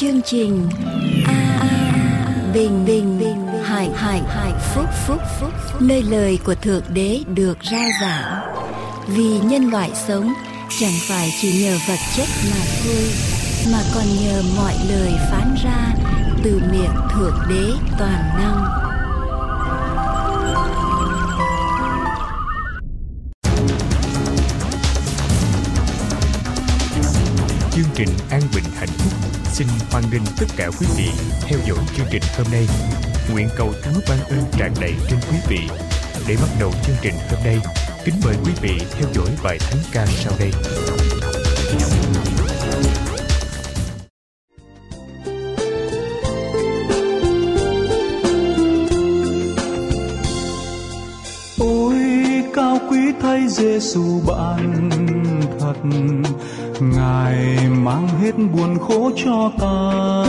chương trình a bình bình bình hải hải hải phúc phúc phúc nơi lời của thượng đế được rao giảng. Vì nhân loại sống, chẳng phải chỉ nhờ vật chất mà thôi, mà còn nhờ mọi lời phán ra từ miệng thượng đế toàn năng. Chương trình an bình hạnh phúc xin hoan nghênh tất cả quý vị theo dõi chương trình hôm nay. Nguyện cầu chúa ban ơn tràn đầy trên quý vị. Để bắt đầu chương trình hôm nay, kính mời quý vị theo dõi bài thánh ca sau đây. Ôi, cao quý thay Giêsu bạn thật. Ngài mang hết buồn khổ cho ta.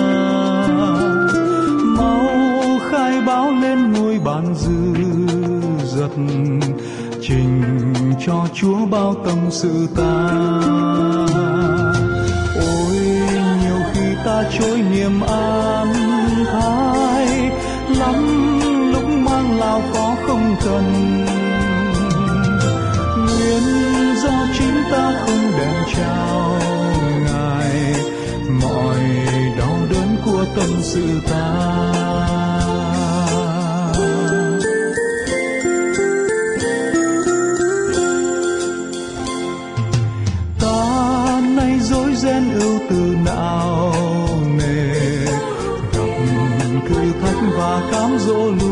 Mau khai báo lên ngôi bàn dư giật trình cho chúa bao tâm sự ta. Ôi, nhiều khi ta trôi niềm an thái lắm lúc mang lao khó không cần. Đem trao ngài. Mọi đau đớn của tâm sự ta. Ta nay dối ren ưu tư nào nề, gặp thử thách và cám dỗ luôn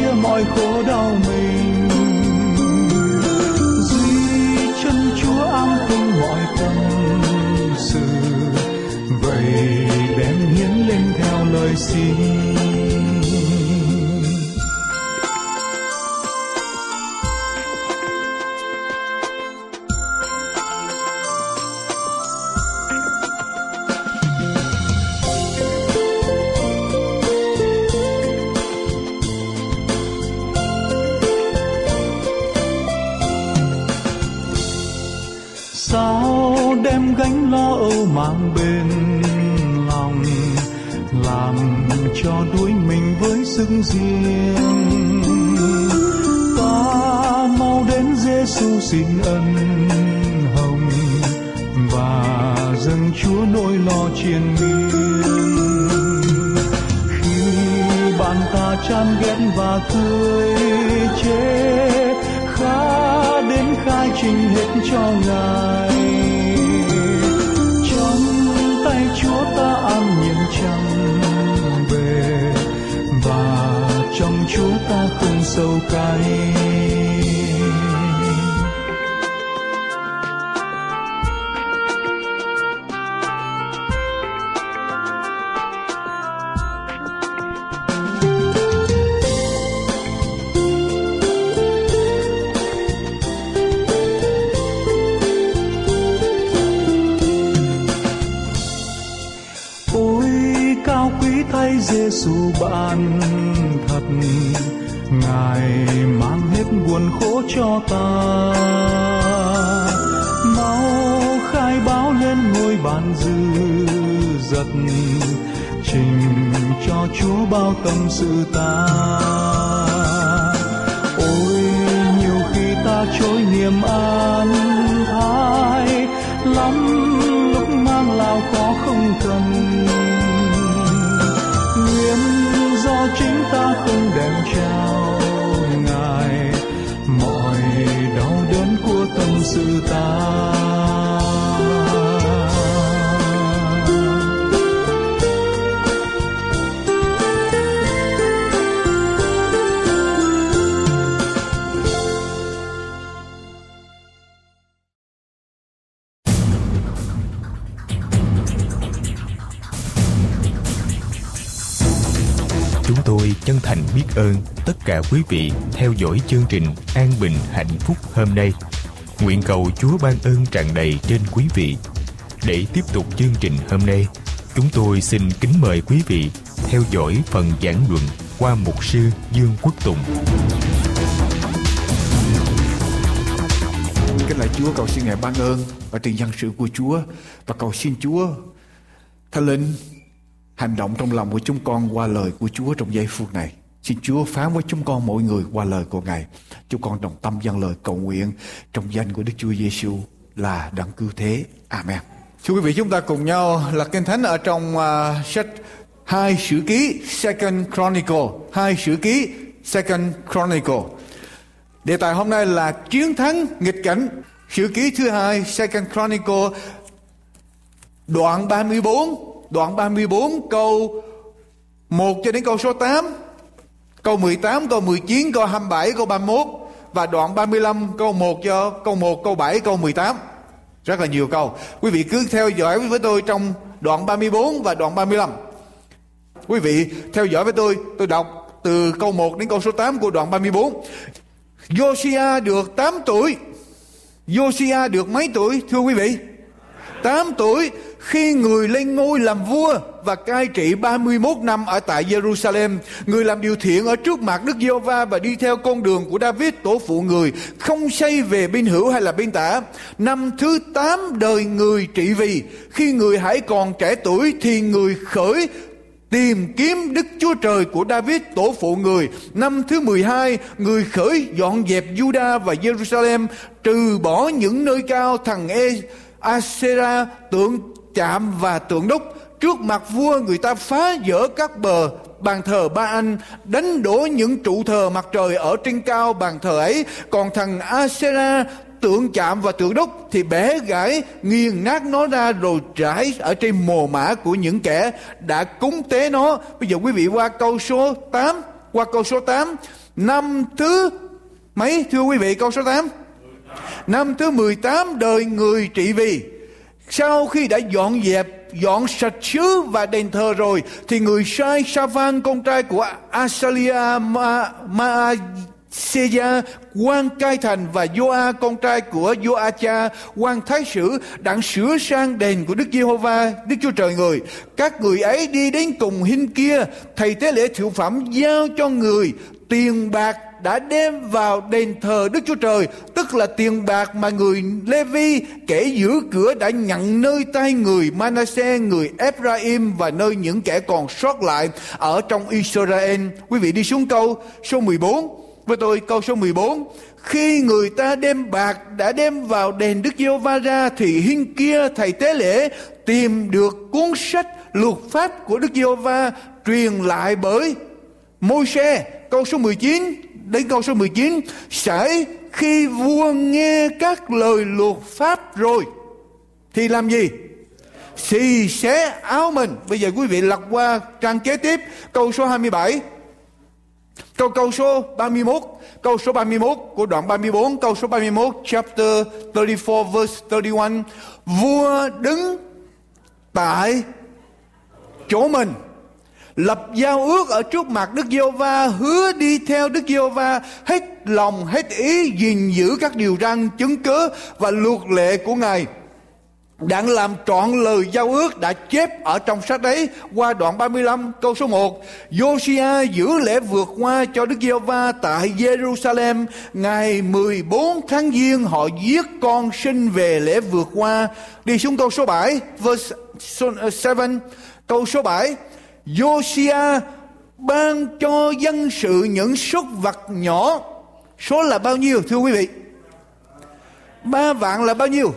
chia mọi khổ đau mình. Duy chân Chúa an không mọi tâm sự. Vậy đem hiến lên theo lời xin. Giêsu bạn thật, ngài mang hết buồn khổ cho ta. Mau khai báo lên ngôi bàn dư giật, trình cho Chúa bao tâm sự ta. Ôi, nhiều khi ta trôi niềm ai quý vị theo dõi chương trình An Bình Hạnh Phúc hôm nay. Nguyện cầu Chúa ban ơn tràn đầy trên quý vị. Để tiếp tục chương trình hôm nay, chúng tôi xin kính mời quý vị theo dõi phần giảng luận qua mục sư Dương Quốc Tùng. Kính lạy Chúa cầu xin Ngài ban ơn và tiền dân sự của Chúa và cầu xin Chúa Thánh Linh hành động trong lòng của chúng con qua lời của Chúa trong giây phút này. Xin Chúa phán với chúng con mỗi người qua lời của Ngài. Chúng con đồng tâm dâng lời cầu nguyện trong danh của Đức Chúa Giêsu là đấng cứu thế. Amen. Thưa quý vị, chúng ta cùng nhau là kinh thánh ở trong uh, sách hai sử ký Second Chronicle, hai sử ký Second Chronicle. Đề tài hôm nay là chiến thắng nghịch cảnh. Sử ký thứ hai Second Chronicle đoạn 34, đoạn 34 câu 1 cho đến câu số 8 Câu 18, câu 19, câu 27, câu 31 và đoạn 35 câu 1 cho câu 1, câu 7, câu 18. Rất là nhiều câu. Quý vị cứ theo dõi với tôi trong đoạn 34 và đoạn 35. Quý vị theo dõi với tôi, tôi đọc từ câu 1 đến câu số 8 của đoạn 34. Josiah được 8 tuổi. Josiah được mấy tuổi thưa quý vị? 8 tuổi khi người lên ngôi làm vua và cai trị 31 năm ở tại Jerusalem, người làm điều thiện ở trước mặt Đức giê va và đi theo con đường của David tổ phụ người, không xây về bên hữu hay là bên tả. Năm thứ 8 đời người trị vì, khi người hãy còn trẻ tuổi thì người khởi tìm kiếm Đức Chúa Trời của David tổ phụ người. Năm thứ 12, người khởi dọn dẹp Juda và Jerusalem, trừ bỏ những nơi cao thằng E Asera tượng chạm và tượng đúc trước mặt vua người ta phá vỡ các bờ. Bàn thờ ba anh đánh đổ những trụ thờ mặt trời ở trên cao bàn thờ ấy. Còn thằng Asera, tượng chạm và tượng đúc thì bẻ gãy nghiền nát nó ra rồi trải ở trên mồ mã của những kẻ đã cúng tế nó. Bây giờ quý vị qua câu số 8 qua câu số 8 năm thứ mấy, thưa quý vị, câu số 8 năm thứ 18 đời người trị vì sau khi đã dọn dẹp dọn sạch xứ và đền thờ rồi thì người sai Savan con trai của Asalia Ma, Ma Seja quan cai thành và Joa con trai của Joacha quan thái sử đặng sửa sang đền của Đức Giê-hô-va Đức Chúa Trời người. Các người ấy đi đến cùng hin kia thầy tế lễ thiệu phẩm giao cho người tiền bạc đã đem vào đền thờ Đức Chúa Trời, tức là tiền bạc mà người Levi kẻ giữ cửa đã nhận nơi tay người Manasseh, người Ephraim và nơi những kẻ còn sót lại ở trong Israel. Quý vị đi xuống câu số 14 với tôi câu số 14 khi người ta đem bạc đã đem vào đền Đức Giê-hô-va ra thì hiên kia thầy tế lễ tìm được cuốn sách luật pháp của Đức Giê-hô-va truyền lại bởi Môi-se. Câu số 19 đến câu số 19 sẽ khi vua nghe các lời luật pháp rồi, thì làm gì? Xì xé áo mình. Bây giờ quý vị lật qua trang kế tiếp, câu số 27 câu câu số 31 câu số 31 của đoạn 34 câu số 31 chapter 34 verse 31 vua đứng tại chỗ mình lập giao ước ở trước mặt Đức Giê-hô-va, hứa đi theo Đức Giê-hô-va hết lòng hết ý gìn giữ các điều răn chứng cớ và luật lệ của Ngài. Đang làm trọn lời giao ước đã chép ở trong sách đấy qua đoạn 35 câu số 1 Josia giữ lễ vượt qua cho Đức giê tại Jerusalem ngày 14 tháng giêng họ giết con sinh về lễ vượt qua. Đi xuống câu số 7 verse 7 uh, câu số 7 Josia ban cho dân sự những súc vật nhỏ. Số là bao nhiêu, thưa quý vị? Ba vạn là bao nhiêu?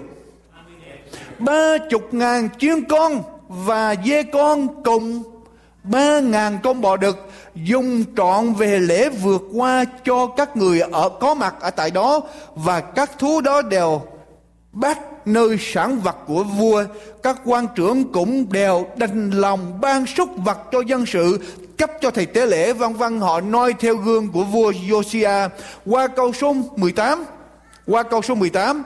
Ba chục ngàn chiên con và dê con cùng ba ngàn con bò đực dùng trọn về lễ vượt qua cho các người ở có mặt ở tại đó và các thú đó đều bắt nơi sản vật của vua, các quan trưởng cũng đều đành lòng ban súc vật cho dân sự, cấp cho thầy tế lễ vân vân họ noi theo gương của vua Josiah qua câu số 18 qua câu số 18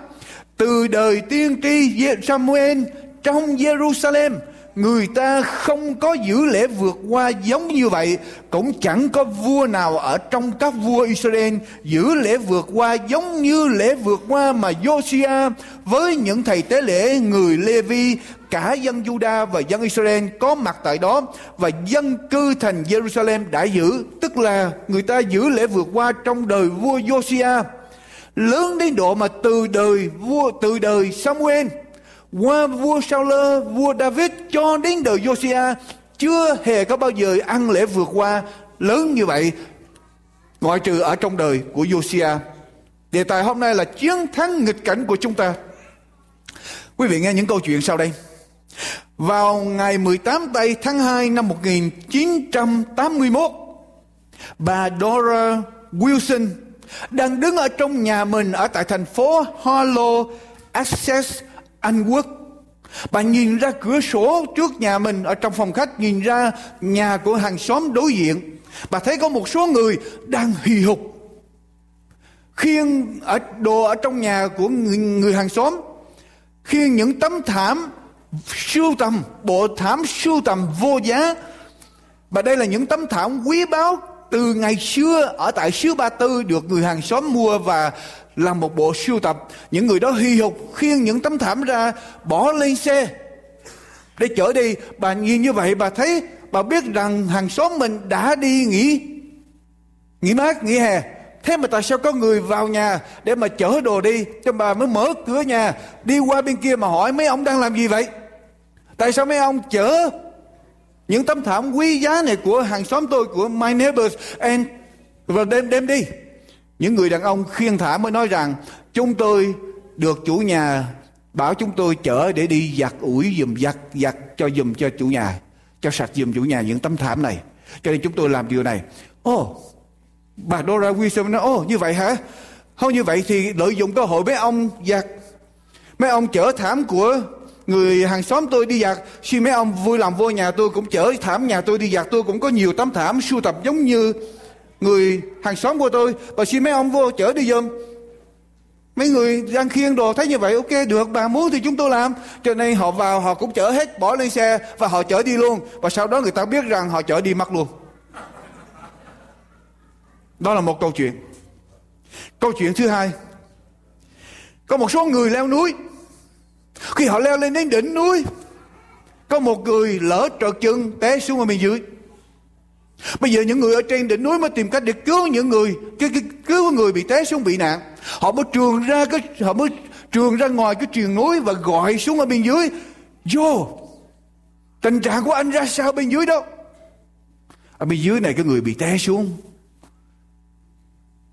từ đời tiên tri Samuel trong Jerusalem người ta không có giữ lễ vượt qua giống như vậy, cũng chẳng có vua nào ở trong các vua Israel giữ lễ vượt qua giống như lễ vượt qua mà Josiah với những thầy tế lễ, người Levi, cả dân Juda và dân Israel có mặt tại đó và dân cư thành Jerusalem đã giữ. Tức là người ta giữ lễ vượt qua trong đời vua Josiah lớn đến độ mà từ đời vua, từ đời Samuel qua vua Saul, vua David cho đến đời Josiah chưa hề có bao giờ ăn lễ vượt qua lớn như vậy ngoại trừ ở trong đời của Josiah. Đề tài hôm nay là chiến thắng nghịch cảnh của chúng ta. Quý vị nghe những câu chuyện sau đây. Vào ngày 18 tây tháng 2 năm 1981, bà Dora Wilson đang đứng ở trong nhà mình ở tại thành phố Harlow, Essex, anh Quốc. Bà nhìn ra cửa sổ trước nhà mình ở trong phòng khách nhìn ra nhà của hàng xóm đối diện. Bà thấy có một số người đang hì hục. Khiêng ở đồ ở trong nhà của người, người hàng xóm khiêng những tấm thảm sưu tầm bộ thảm sưu tầm vô giá. Và đây là những tấm thảm quý báu từ ngày xưa, ở tại xứ Ba Tư được người hàng xóm mua và làm một bộ sưu tập. Những người đó hy hục, khiêng những tấm thảm ra, bỏ lên xe. Để chở đi, bà nhìn như vậy, bà thấy, bà biết rằng hàng xóm mình đã đi nghỉ. Nghỉ mát, nghỉ hè. Thế mà tại sao có người vào nhà để mà chở đồ đi? Cho bà mới mở cửa nhà, đi qua bên kia mà hỏi, mấy ông đang làm gì vậy? Tại sao mấy ông chở những tấm thảm quý giá này của hàng xóm tôi của my neighbors and và đem đem đi. Những người đàn ông khiêng thả mới nói rằng chúng tôi được chủ nhà bảo chúng tôi chở để đi giặt ủi dùm giặt giặt cho dùm cho chủ nhà cho sạch dùm chủ nhà những tấm thảm này. Cho nên chúng tôi làm điều này. Ồ oh, bà Dora Wilson nói ồ oh, như vậy hả? Không như vậy thì lợi dụng cơ hội mấy ông giặt mấy ông chở thảm của người hàng xóm tôi đi giặt khi mấy ông vui lòng vô nhà tôi cũng chở thảm nhà tôi đi giặt tôi cũng có nhiều tấm thảm sưu tập giống như người hàng xóm của tôi. Và xin mấy ông vô chở đi giùm mấy người đang khiêng đồ thấy như vậy, ok, được, bà muốn thì chúng tôi làm. Cho nên họ vào, họ cũng chở hết, bỏ lên xe và họ chở đi luôn. Và sau đó người ta biết rằng họ chở đi mất luôn. Đó là một câu chuyện. Câu chuyện thứ hai. Có một số người leo núi khi họ leo lên đến đỉnh núi có một người lỡ trợt chân té xuống ở bên dưới Bây giờ những người ở trên đỉnh núi mới tìm cách để cứu những người cái, cái, cứu người bị té xuống bị nạn. Họ mới trường ra cái họ mới trường ra ngoài cái triền núi và gọi xuống ở bên dưới. Vô, tình trạng của anh ra sao bên dưới đó? Ở bên dưới này cái người bị té xuống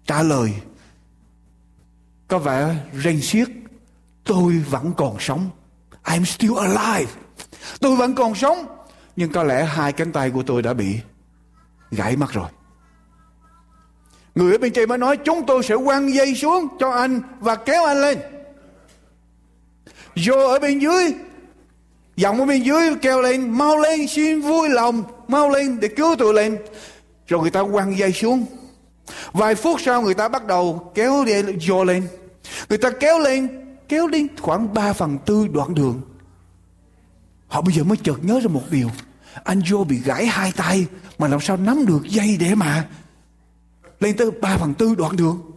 trả lời có vẻ rên xiết tôi vẫn còn sống. I'm still alive. Tôi vẫn còn sống. Nhưng có lẽ hai cánh tay của tôi đã bị gãy mất rồi. Người ở bên trên mới nói, chúng tôi sẽ quăng dây xuống cho anh và kéo anh lên. Vô ở bên dưới, giọng ở bên dưới kêu lên, mau lên, xin vui lòng, mau lên để cứu tôi lên. Rồi người ta quăng dây xuống. Vài phút sau người ta bắt đầu kéo dây vô lên. Người ta kéo lên kéo đến khoảng 3 phần tư đoạn đường. Họ bây giờ mới chợt nhớ ra một điều. Anh vô bị gãy hai tay, mà làm sao nắm được dây để mà lên tới ba phần tư đoạn đường?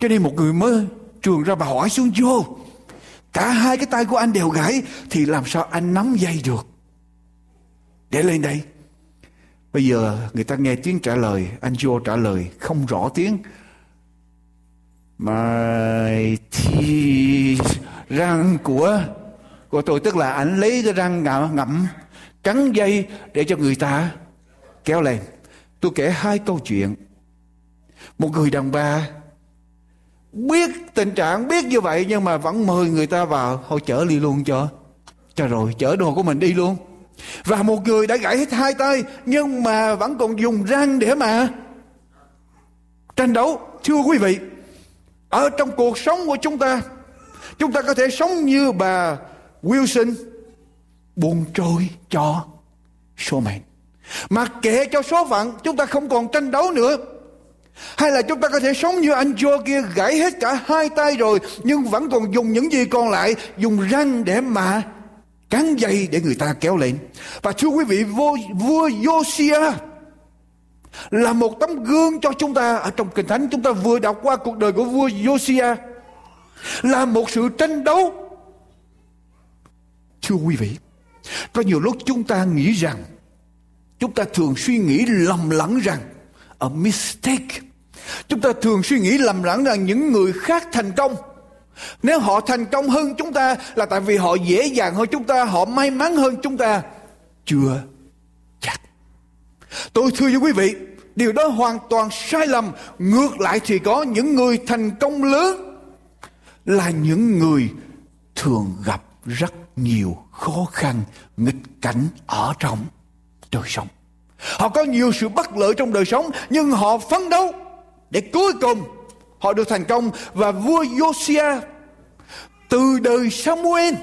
Cho nên một người mới trường ra bà hỏi xuống vô cả hai cái tay của anh đều gãy, thì làm sao anh nắm dây được? Để lên đây. Bây giờ người ta nghe tiếng trả lời, anh vô trả lời không rõ tiếng mà thì răng của của tôi tức là anh lấy cái răng ngậm, ngậm cắn dây để cho người ta kéo lên. Tôi kể hai câu chuyện. Một người đàn bà biết tình trạng biết như vậy nhưng mà vẫn mời người ta vào họ chở đi luôn cho cho rồi chở đồ của mình đi luôn. Và một người đã gãy hết hai tay nhưng mà vẫn còn dùng răng để mà tranh đấu. Thưa quý vị ở trong cuộc sống của chúng ta chúng ta có thể sống như bà Wilson buồn trôi cho số mệnh mà kệ cho số phận chúng ta không còn tranh đấu nữa. Hay là chúng ta có thể sống như anh Joe kia gãy hết cả hai tay rồi nhưng vẫn còn dùng những gì còn lại dùng răng để mà cán dây để người ta kéo lên. Và thưa quý vị vua, vua Josiah là một tấm gương cho chúng ta. Ở trong kinh thánh chúng ta vừa đọc qua cuộc đời của vua Josiah. Là một sự tranh đấu. Thưa quý vị, có nhiều lúc chúng ta nghĩ rằng, chúng ta thường suy nghĩ lầm lẫn rằng, a mistake. Chúng ta thường suy nghĩ lầm lẫn rằng những người khác thành công. Nếu họ thành công hơn chúng ta là tại vì họ dễ dàng hơn chúng ta, họ may mắn hơn chúng ta. Chưa chắc. Tôi thưa với quý vị điều đó hoàn toàn sai lầm. Ngược lại thì có những người thành công lớn là những người thường gặp rất nhiều khó khăn, nghịch cảnh ở trong đời sống. Họ có nhiều sự bất lợi trong đời sống, nhưng họ phấn đấu để cuối cùng họ được thành công. Và vua Josiah từ đời Samuel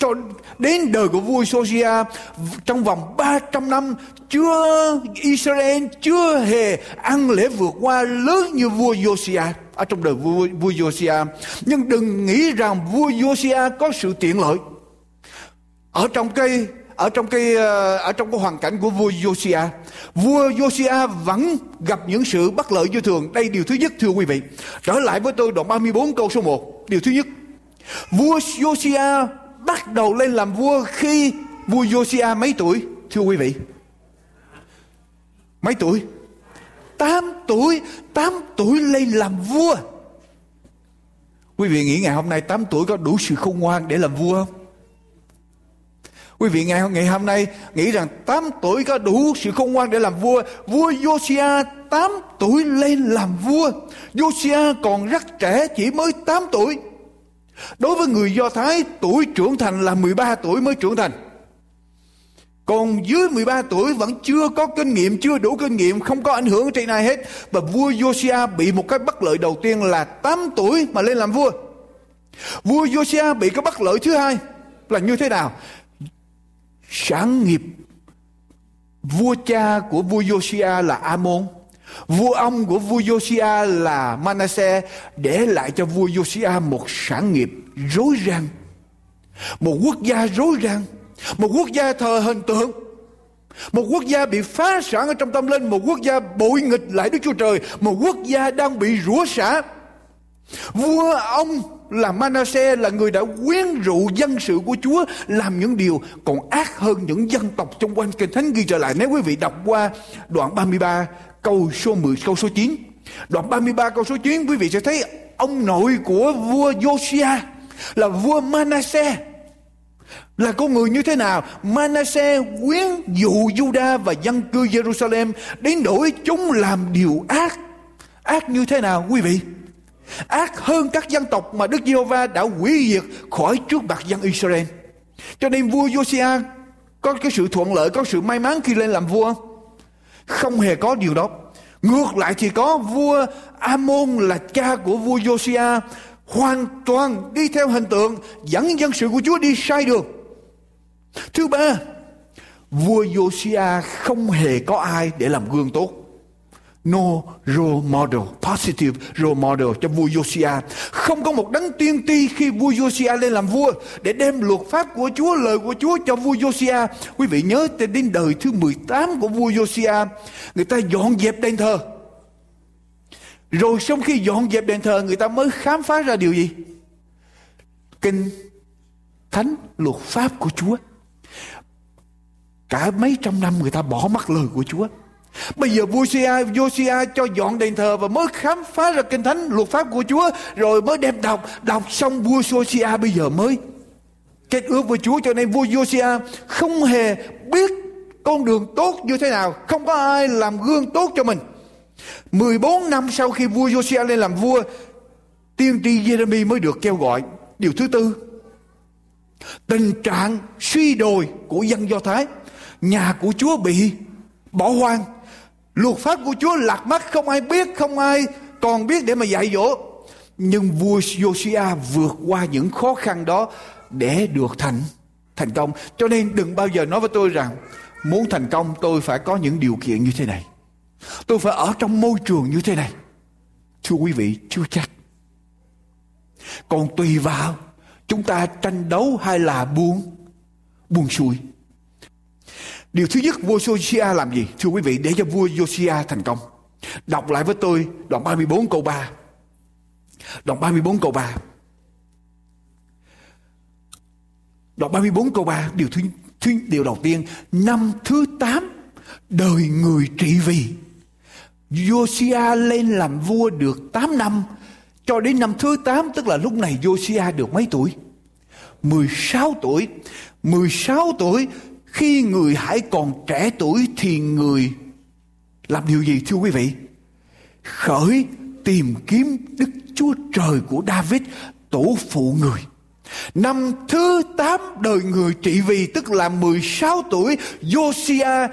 cho đến đời của vua Josiah trong vòng 300 năm chưa Israel chưa hề ăn lễ vượt qua lớn như vua Josiah ở trong đời vua, vua Josiah nhưng đừng nghĩ rằng vua Josiah có sự tiện lợi. Ở trong cái ở trong cái ờ, ở trong cái hoàn cảnh của vua Josiah vua Josiah vẫn gặp những sự bất lợi như thường. Đây điều thứ nhất thưa quý vị. Trở lại với tôi đoạn 34 câu số 1 điều thứ nhất. Vua Josiah bắt đầu lên làm vua khi vua Josiah mấy tuổi thưa quý vị mấy tuổi 8 tuổi 8 tuổi lên làm vua quý vị nghĩ ngày hôm nay 8 tuổi có đủ sự khôn ngoan để làm vua không Quý vị ngày, ngày hôm nay nghĩ rằng 8 tuổi có đủ sự khôn ngoan để làm vua. Vua Josiah 8 tuổi lên làm vua. Josiah còn rất trẻ chỉ mới 8 tuổi. Đối với người Do Thái tuổi trưởng thành là 13 tuổi mới trưởng thành. Còn dưới 13 tuổi vẫn chưa có kinh nghiệm, chưa đủ kinh nghiệm, không có ảnh hưởng trên ai hết. Và vua Josiah bị một cái bất lợi đầu tiên là 8 tuổi mà lên làm vua. Vua Josiah bị cái bất lợi thứ hai là như thế nào? Sáng nghiệp vua cha của vua Josiah là Amon. Vua ông của vua Josiah là Manasseh, để lại cho vua Josiah một sản nghiệp rối ren. Một quốc gia rối ren một quốc gia thờ hình tượng, một quốc gia bị phá sản ở trong tâm linh, một quốc gia bội nghịch lại đức chúa trời, một quốc gia đang bị rủa xả vua ông là Manasseh là người đã quyến rũ dân sự của Chúa, làm những điều còn ác hơn những dân tộc xung quanh kinh thánh ghi trở lại nếu quý vị đọc qua đoạn 33 câu số 10 câu số 9 đoạn 33 câu số 9 quý vị sẽ thấy ông nội của vua Josiah là vua Manasseh là con người như thế nào? Manasseh quyến dụ Juda và dân cư Jerusalem đến đổi chúng làm điều ác. Ác như thế nào quý vị? Ác hơn các dân tộc mà Đức Giê-hô-va đã hủy diệt khỏi trước mặt dân Israel. Cho nên vua Josiah có cái sự thuận lợi, có sự may mắn khi lên làm vua không? Không hề có điều đó. Ngược lại thì có vua Amon là cha của vua Josiah hoàn toàn đi theo hình tượng dẫn dân sự của Chúa đi sai đường. Thứ ba, vua Josiah không hề có ai để làm gương tốt. No role model, positive role model cho vua Josiah. Không có một đấng tiên tri khi vua Josiah lên làm vua để đem luật pháp của Chúa, lời của Chúa cho vua Josiah. Quý vị nhớ đến đời thứ 18 của vua Josiah, người ta dọn dẹp đền thờ. Rồi sau khi dọn dẹp đền thờ người ta mới khám phá ra điều gì? Kinh thánh luật pháp của Chúa. Cả mấy trăm năm người ta bỏ mất lời của Chúa. Bây giờ vua Sia, vua sia cho dọn đền thờ và mới khám phá ra kinh thánh luật pháp của Chúa rồi mới đem đọc, đọc xong vua sia bây giờ mới kết ước với Chúa cho nên vua sia không hề biết con đường tốt như thế nào, không có ai làm gương tốt cho mình. 14 năm sau khi vua sia lên làm vua, tiên tri Jeremy mới được kêu gọi. Điều thứ tư, tình trạng suy đồi của dân Do Thái, nhà của Chúa bị bỏ hoang, luật pháp của Chúa lạc mắt không ai biết, không ai còn biết để mà dạy dỗ. Nhưng vua Josiah vượt qua những khó khăn đó để được thành thành công. Cho nên đừng bao giờ nói với tôi rằng muốn thành công tôi phải có những điều kiện như thế này. Tôi phải ở trong môi trường như thế này. Thưa quý vị, chưa chắc. Còn tùy vào chúng ta tranh đấu hay là buông buông xuôi điều thứ nhất vua Josiah làm gì? Thưa quý vị để cho vua Josiah thành công. Đọc lại với tôi đoạn 34 câu 3 đoạn 34 câu 3 đoạn 34 câu 3 điều thứ, thứ điều đầu tiên. Năm thứ 8 đời người trị vì. Josiah lên làm vua được 8 năm. Cho đến năm thứ 8 tức là lúc này Josiah được mấy tuổi? 16 tuổi. 16 tuổi khi người hãy còn trẻ tuổi thì người làm điều gì thưa quý vị? Khởi tìm kiếm Đức Chúa Trời của David, tổ phụ người. Năm thứ 8 đời người trị vì tức là 16 tuổi, Josiah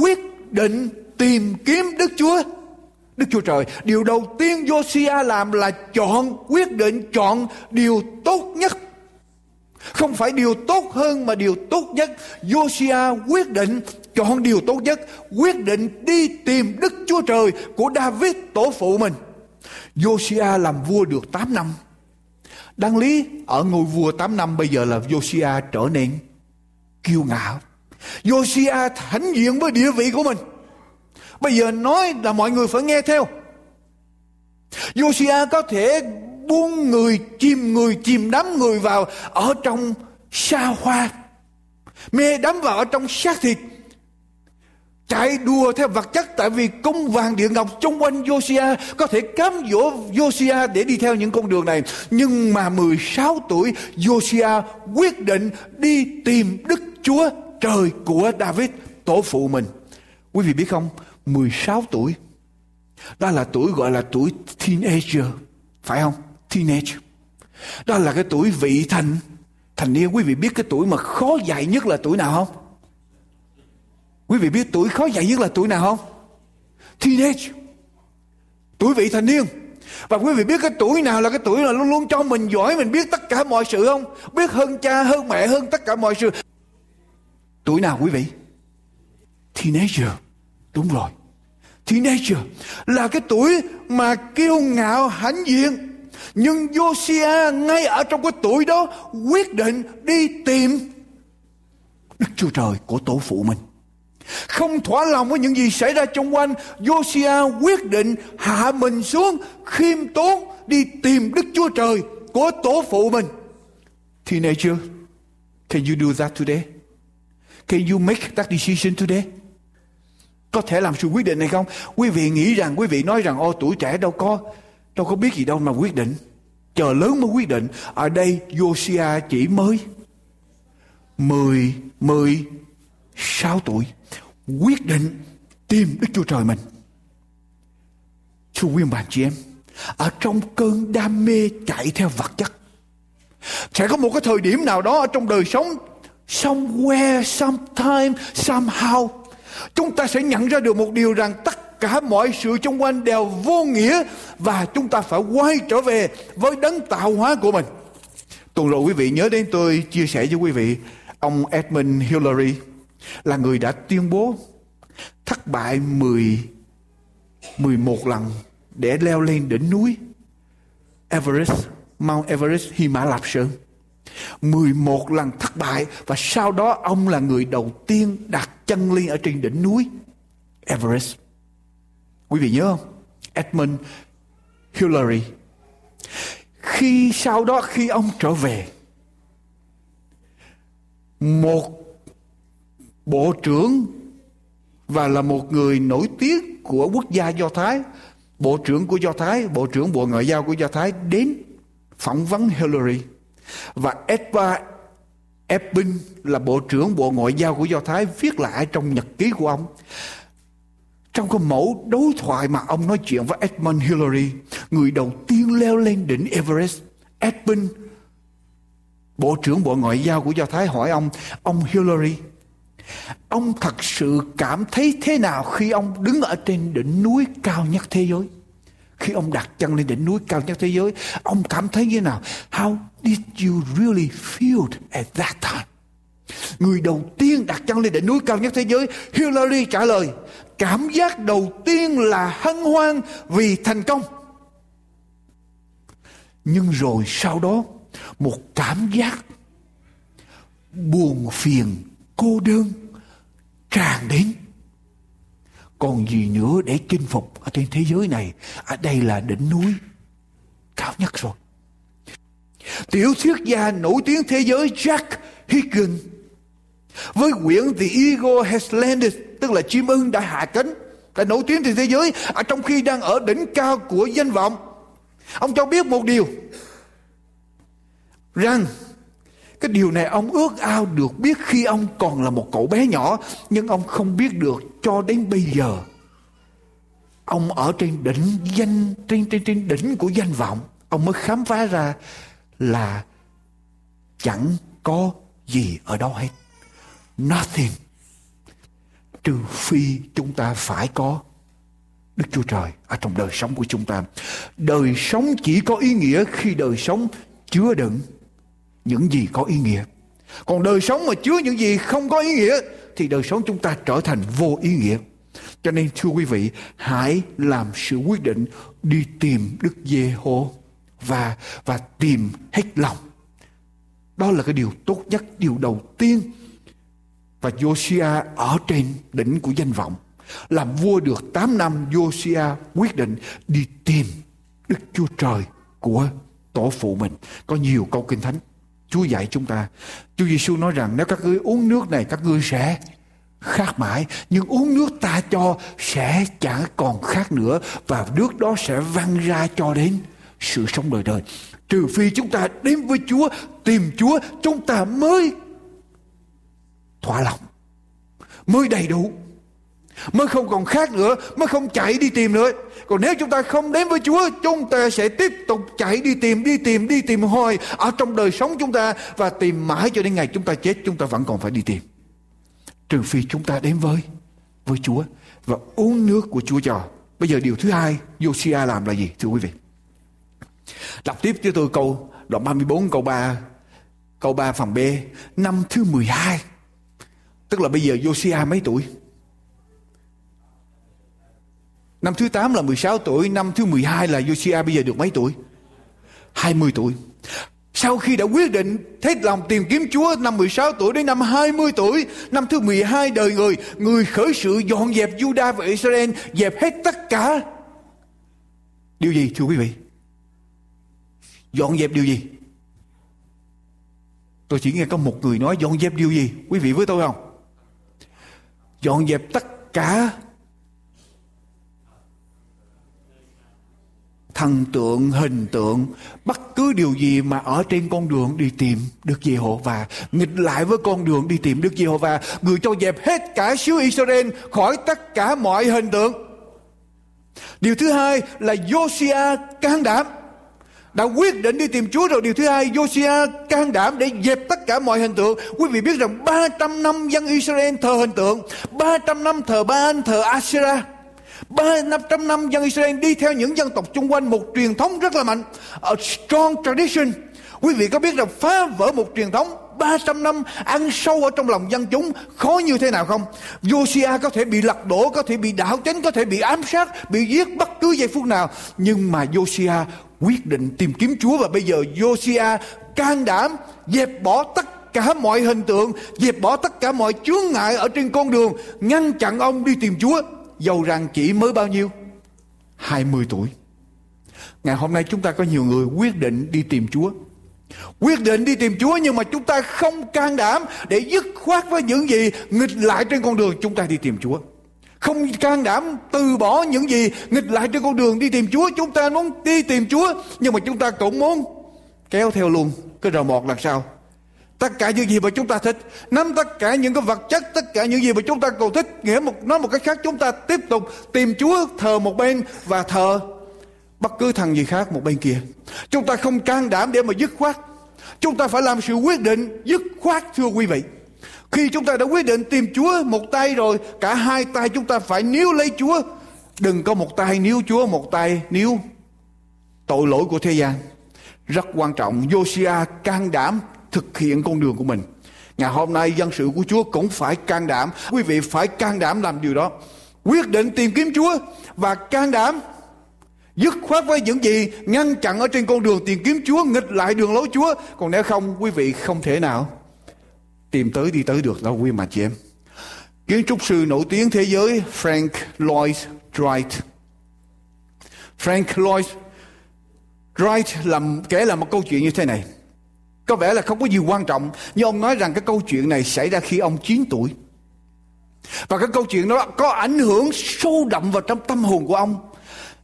quyết định tìm kiếm Đức Chúa Đức Chúa Trời. Điều đầu tiên Josiah làm là chọn, quyết định chọn điều tốt nhất. Không phải điều tốt hơn mà điều tốt nhất. Josiah quyết định chọn điều tốt nhất. Quyết định đi tìm Đức Chúa Trời của David tổ phụ mình. Josiah làm vua được 8 năm. Đáng lý, ở ngôi vua 8 năm bây giờ là Josiah trở nên kiêu ngạo. Josiah hãnh diện với địa vị của mình. Bây giờ nói là mọi người phải nghe theo. Josiah có thể buông người, chìm người, chìm đắm người vào ở trong xa hoa. Mê đắm vào ở trong xác thịt. Chạy đua theo vật chất tại vì cung vàng địa ngọc xung quanh Josia có thể cám dỗ Josia để đi theo những con đường này. Nhưng mà 16 tuổi Josia quyết định đi tìm Đức Chúa trời của David tổ phụ mình. Quý vị biết không? 16 tuổi. Đó là tuổi gọi là tuổi teenager. Phải không? Teenage. Đó là cái tuổi vị thành. Thành niên quý vị biết cái tuổi mà khó dạy nhất là tuổi nào không? Quý vị biết tuổi khó dạy nhất là tuổi nào không? Teenage. Tuổi vị thành niên. Và quý vị biết cái tuổi nào là cái tuổi là luôn luôn cho mình giỏi, mình biết tất cả mọi sự không? Biết hơn cha, hơn mẹ, hơn tất cả mọi sự. Tuổi nào quý vị? Teenager. Đúng rồi. Teenager là cái tuổi mà kiêu ngạo hãnh diện. Nhưng Josia ngay ở trong cái tuổi đó quyết định đi tìm Đức Chúa Trời của tổ phụ mình. Không thỏa lòng với những gì xảy ra trong quanh, Josia quyết định hạ mình xuống khiêm tốn đi tìm Đức Chúa Trời của tổ phụ mình. Teenager, can you do that today? Can you make that decision today? có thể làm sự quyết định này không quý vị nghĩ rằng quý vị nói rằng ô tuổi trẻ đâu có đâu có biết gì đâu mà quyết định. Chờ lớn mới quyết định. Ở đây Josiah chỉ mới mười mười sáu tuổi. Quyết định tìm Đức Chúa Trời mình. Thưa quý bạn chị em, ở trong cơn đam mê chạy theo vật chất, sẽ có một cái thời điểm nào đó ở trong đời sống, somewhere, sometime, somehow, chúng ta sẽ nhận ra được một điều rằng tất cả mọi sự xung quanh đều vô nghĩa và chúng ta phải quay trở về với đấng tạo hóa của mình. Tuần rồi quý vị nhớ đến tôi chia sẻ với quý vị ông Edmund Hillary là người đã tuyên bố thất bại 10 11 lần để leo lên đỉnh núi Everest, Mount Everest, Hy Mã Lạp Sơn. 11 lần thất bại và sau đó ông là người đầu tiên đặt chân lên ở trên đỉnh núi Everest. Quý vị nhớ không? Edmund Hillary. Khi sau đó khi ông trở về một bộ trưởng và là một người nổi tiếng của quốc gia Do Thái, bộ trưởng của Do Thái, bộ trưởng bộ ngoại giao của Do Thái đến phỏng vấn Hillary và Edward Epping là Bộ trưởng Bộ Ngoại giao của Do Thái viết lại trong nhật ký của ông. Trong cái mẫu đối thoại mà ông nói chuyện với Edmund Hillary, người đầu tiên leo lên đỉnh Everest, Edmund, Bộ trưởng Bộ Ngoại giao của Do Thái hỏi ông, ông Hillary, ông thật sự cảm thấy thế nào khi ông đứng ở trên đỉnh núi cao nhất thế giới? Khi ông đặt chân lên đỉnh núi cao nhất thế giới, ông cảm thấy như thế nào? How did you really feel at that time? Người đầu tiên đặt chân lên đỉnh núi cao nhất thế giới, Hillary trả lời, cảm giác đầu tiên là hân hoan vì thành công. Nhưng rồi sau đó, một cảm giác buồn phiền cô đơn tràn đến. Còn gì nữa để chinh phục ở trên thế giới này? Ở đây là đỉnh núi cao nhất rồi. Tiểu thuyết gia nổi tiếng thế giới Jack Higgins với quyển The Eagle Has Landed tức là chim ưng đã hạ cánh, đã nổi tiếng trên thế giới ở trong khi đang ở đỉnh cao của danh vọng. Ông cho biết một điều, rằng cái điều này ông ước ao được biết khi ông còn là một cậu bé nhỏ, nhưng ông không biết được cho đến bây giờ ông ở trên đỉnh danh, trên trên trên đỉnh của danh vọng. Ông mới khám phá ra là chẳng có gì ở đâu hết. Nothing trừ phi chúng ta phải có Đức Chúa Trời ở trong đời sống của chúng ta. Đời sống chỉ có ý nghĩa khi đời sống chứa đựng những gì có ý nghĩa. Còn đời sống mà chứa những gì không có ý nghĩa thì đời sống chúng ta trở thành vô ý nghĩa. Cho nên thưa quý vị, hãy làm sự quyết định đi tìm Đức Giê-hô và và tìm hết lòng. Đó là cái điều tốt nhất, điều đầu tiên. Và Josiah ở trên đỉnh của danh vọng. Làm vua được 8 năm, Josiah quyết định đi tìm Đức Chúa Trời của tổ phụ mình. Có nhiều câu kinh thánh Chúa dạy chúng ta. Chúa Giêsu nói rằng nếu các ngươi uống nước này các ngươi sẽ khát mãi nhưng uống nước ta cho sẽ chẳng còn khát nữa và nước đó sẽ văng ra cho đến sự sống đời đời trừ phi chúng ta đến với Chúa tìm Chúa chúng ta mới thỏa lòng. Mới đầy đủ. Mới không còn khác nữa, mới không chạy đi tìm nữa. Còn nếu chúng ta không đến với Chúa, chúng ta sẽ tiếp tục chạy đi tìm đi tìm đi tìm hoài ở trong đời sống chúng ta và tìm mãi cho đến ngày chúng ta chết, chúng ta vẫn còn phải đi tìm. Trừ phi chúng ta đến với với Chúa và uống nước của Chúa cho. Bây giờ điều thứ hai Josiah làm là gì, thưa quý vị? Đọc tiếp cho tôi câu đoạn 34 câu 3 câu 3 phần B, năm thứ 12 tức là bây giờ Josiah mấy tuổi Năm thứ 8 là 16 tuổi, năm thứ 12 là Josiah bây giờ được mấy tuổi? 20 tuổi. Sau khi đã quyết định hết lòng tìm kiếm Chúa năm 16 tuổi đến năm 20 tuổi, năm thứ 12 đời người, người khởi sự dọn dẹp Judah và Israel, dẹp hết tất cả. Điều gì thưa quý vị? Dọn dẹp điều gì? Tôi chỉ nghe có một người nói dọn dẹp điều gì? Quý vị với tôi không? Dọn dẹp tất cả thần tượng, hình tượng, bất cứ điều gì mà ở trên con đường đi tìm Đức Giê-hô-va, nghịch lại với con đường đi tìm Đức Giê-hô-va, người cho dẹp hết cả xứ Israel khỏi tất cả mọi hình tượng. Điều thứ hai là Josiah can đảm đã quyết định đi tìm Chúa rồi điều thứ hai Josia can đảm để dẹp tất cả mọi hình tượng quý vị biết rằng 300 năm dân Israel thờ hình tượng 300 năm thờ Baal thờ Asherah ba năm trăm năm dân Israel đi theo những dân tộc chung quanh một truyền thống rất là mạnh a strong tradition quý vị có biết rằng phá vỡ một truyền thống 300 năm ăn sâu ở trong lòng dân chúng khó như thế nào không? Josiah có thể bị lật đổ, có thể bị đảo chánh, có thể bị ám sát, bị giết bất cứ giây phút nào. Nhưng mà Josiah quyết định tìm kiếm Chúa. Và bây giờ Josiah can đảm dẹp bỏ tất cả mọi hình tượng, dẹp bỏ tất cả mọi chướng ngại ở trên con đường, ngăn chặn ông đi tìm Chúa. Dầu rằng chỉ mới bao nhiêu? 20 tuổi. Ngày hôm nay chúng ta có nhiều người quyết định đi tìm Chúa. Quyết định đi tìm Chúa nhưng mà chúng ta không can đảm để dứt khoát với những gì nghịch lại trên con đường chúng ta đi tìm Chúa không can đảm từ bỏ những gì nghịch lại trên con đường đi tìm Chúa. Chúng ta muốn đi tìm Chúa, nhưng mà chúng ta cũng muốn kéo theo luôn cái rào mọt đằng sao tất cả những gì mà chúng ta thích, nắm tất cả những cái vật chất, tất cả những gì mà chúng ta cầu thích, nghĩa một, nói một cách khác, chúng ta tiếp tục tìm Chúa thờ một bên và thờ bất cứ thằng gì khác một bên kia. Chúng ta không can đảm để mà dứt khoát. Chúng ta phải làm sự quyết định dứt khoát, thưa quý vị khi chúng ta đã quyết định tìm Chúa một tay rồi cả hai tay chúng ta phải níu lấy Chúa đừng có một tay níu Chúa một tay níu tội lỗi của thế gian rất quan trọng Josiah can đảm thực hiện con đường của mình. Ngày hôm nay dân sự của Chúa cũng phải can đảm. Quý vị phải can đảm làm điều đó. Quyết định tìm kiếm Chúa và can đảm Dứt khoát với những gì ngăn chặn ở trên con đường tìm kiếm Chúa, nghịch lại đường lối Chúa. Còn nếu không, quý vị không thể nào tìm tới đi tới được đâu quý mà chị em. Kiến trúc sư nổi tiếng thế giới Frank Lloyd Wright. Frank Lloyd Wright làm kể là một câu chuyện như thế này. Có vẻ là không có gì quan trọng, nhưng ông nói rằng cái câu chuyện này xảy ra khi ông 9 tuổi. Và cái câu chuyện đó có ảnh hưởng sâu đậm vào trong tâm hồn của ông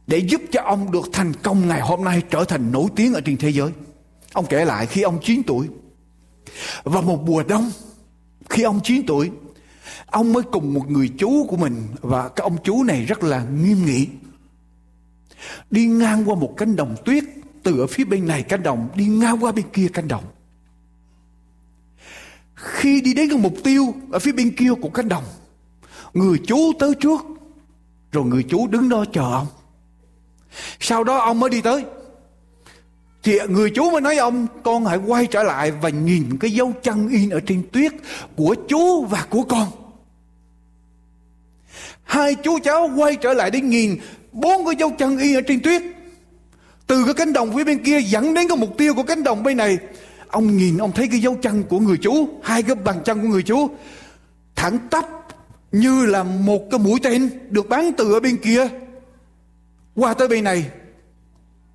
để giúp cho ông được thành công ngày hôm nay trở thành nổi tiếng ở trên thế giới. Ông kể lại khi ông 9 tuổi và một mùa đông, khi ông 9 tuổi, ông mới cùng một người chú của mình và cái ông chú này rất là nghiêm nghị. Đi ngang qua một cánh đồng tuyết từ ở phía bên này cánh đồng, đi ngang qua bên kia cánh đồng. Khi đi đến cái mục tiêu ở phía bên kia của cánh đồng, người chú tới trước, rồi người chú đứng đó chờ ông. Sau đó ông mới đi tới thì người chú mới nói ông, con hãy quay trở lại và nhìn cái dấu chân in ở trên tuyết của chú và của con. Hai chú cháu quay trở lại để nhìn bốn cái dấu chân in ở trên tuyết. Từ cái cánh đồng phía bên kia dẫn đến cái mục tiêu của cánh đồng bên này, ông nhìn ông thấy cái dấu chân của người chú, hai cái bàn chân của người chú, thẳng tắp như là một cái mũi tên được bắn từ ở bên kia qua tới bên này.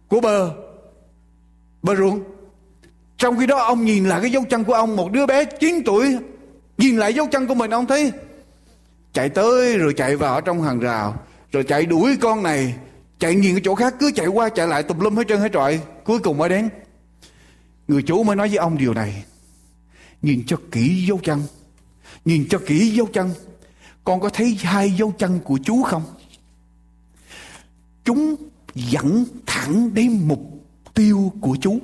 Của bờ bờ ruộng trong khi đó ông nhìn lại cái dấu chân của ông, một đứa bé 9 tuổi, nhìn lại dấu chân của mình, ông thấy chạy tới rồi chạy vào ở trong hàng rào, rồi chạy đuổi con này, chạy nhìn cái chỗ khác, cứ chạy qua chạy lại tùm lum hết trơn hết trọi, cuối cùng mới đến. Người chủ mới nói với ông điều này, nhìn cho kỹ dấu chân, nhìn cho kỹ dấu chân, con có thấy hai dấu chân của chú không? Chúng dẫn thẳng đến mục tiêu của chú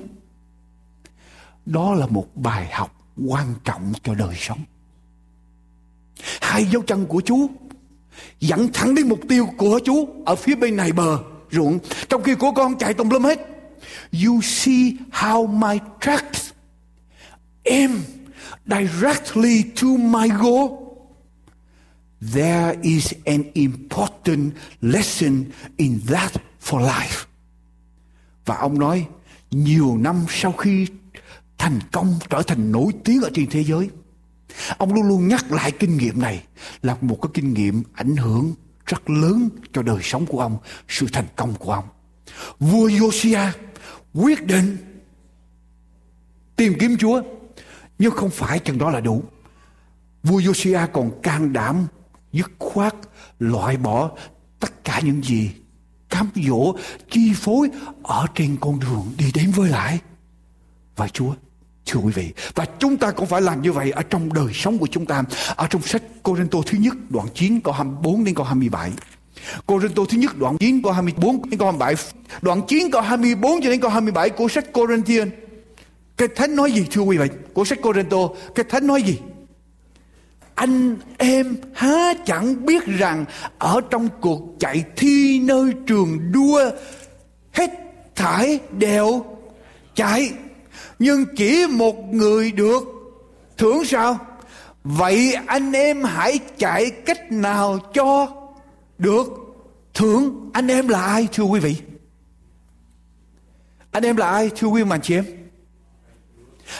đó là một bài học quan trọng cho đời sống. Hai dấu chân của chú dẫn thẳng đến mục tiêu của chú ở phía bên này bờ ruộng. Trong khi của con chạy tùm lum hết, you see how my tracks aim directly to my goal. There is an important lesson in that for life và ông nói, nhiều năm sau khi thành công trở thành nổi tiếng ở trên thế giới, ông luôn luôn nhắc lại kinh nghiệm này là một cái kinh nghiệm ảnh hưởng rất lớn cho đời sống của ông, sự thành công của ông. Vua Josiah quyết định tìm kiếm Chúa, nhưng không phải chừng đó là đủ. Vua Josiah còn can đảm dứt khoát loại bỏ tất cả những gì cám dỗ chi phối ở trên con đường đi đến với lại và Chúa Thưa quý vị, và chúng ta cũng phải làm như vậy ở trong đời sống của chúng ta. Ở trong sách Cô-rinh-tô thứ nhất đoạn 9 câu 24 đến câu 27. Cô-rinh-tô thứ nhất đoạn 9 câu 24 đến câu 27. Đoạn 9 câu 24 cho đến câu 27 của sách Cô-rinh-thiên. Cái thánh nói gì thưa quý vị? Của sách Cô-rinh-tô, cái thánh nói gì? Anh, em há chẳng biết rằng ở trong cuộc chạy thi nơi trường đua, hết thải đều chạy nhưng chỉ một người được. Thưởng sao? Vậy anh em hãy chạy cách nào cho được? Thưởng anh em là ai, thưa quý vị? Anh em là ai, thưa quý mà chị em?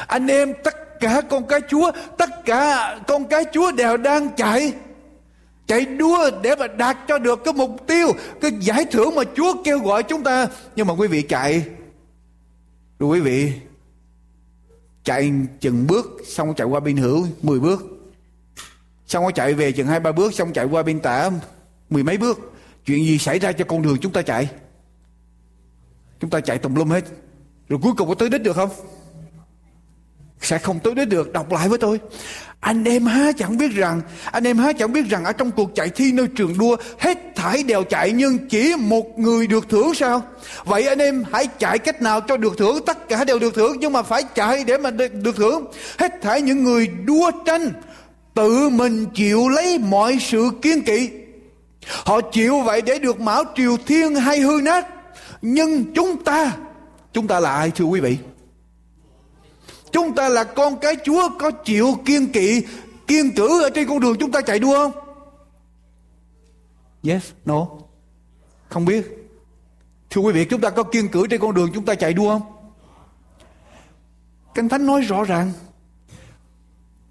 Anh em tất cả con cái chúa, tất cả con cái chúa đều đang chạy. Chạy đua để mà đạt cho được cái mục tiêu, cái giải thưởng mà chúa kêu gọi chúng ta. Nhưng mà quý vị chạy. Rồi quý vị, chạy chừng bước, xong chạy qua bên hữu 10 bước. Xong có chạy về chừng hai, ba bước, xong chạy qua bên tả, mười mấy bước. Chuyện gì xảy ra cho con đường chúng ta chạy? Chúng ta chạy tùm lum hết. Rồi cuối cùng có tới đích được không? Sẽ không tới đích được. Đọc lại với tôi. Anh em há chẳng biết rằng, anh em há chẳng biết rằng ở trong cuộc chạy thi nơi trường đua, hết thải đều chạy nhưng chỉ một người được thưởng sao? Vậy anh em hãy chạy cách nào cho được thưởng? Tất cả đều được thưởng nhưng mà phải chạy để mà được thưởng. Hết thải những người đua tranh tự mình chịu lấy mọi sự kiên kỵ. Họ chịu vậy để được mão triều thiên hay hư nát. Nhưng chúng ta chúng ta là ai thưa quý vị? Chúng ta là con cái Chúa có chịu kiên kỵ, kiên cử ở trên con đường chúng ta chạy đua không? Yes, no. Không biết. Thưa quý vị, chúng ta có kiên cử trên con đường chúng ta chạy đua không? Kinh Thánh nói rõ ràng.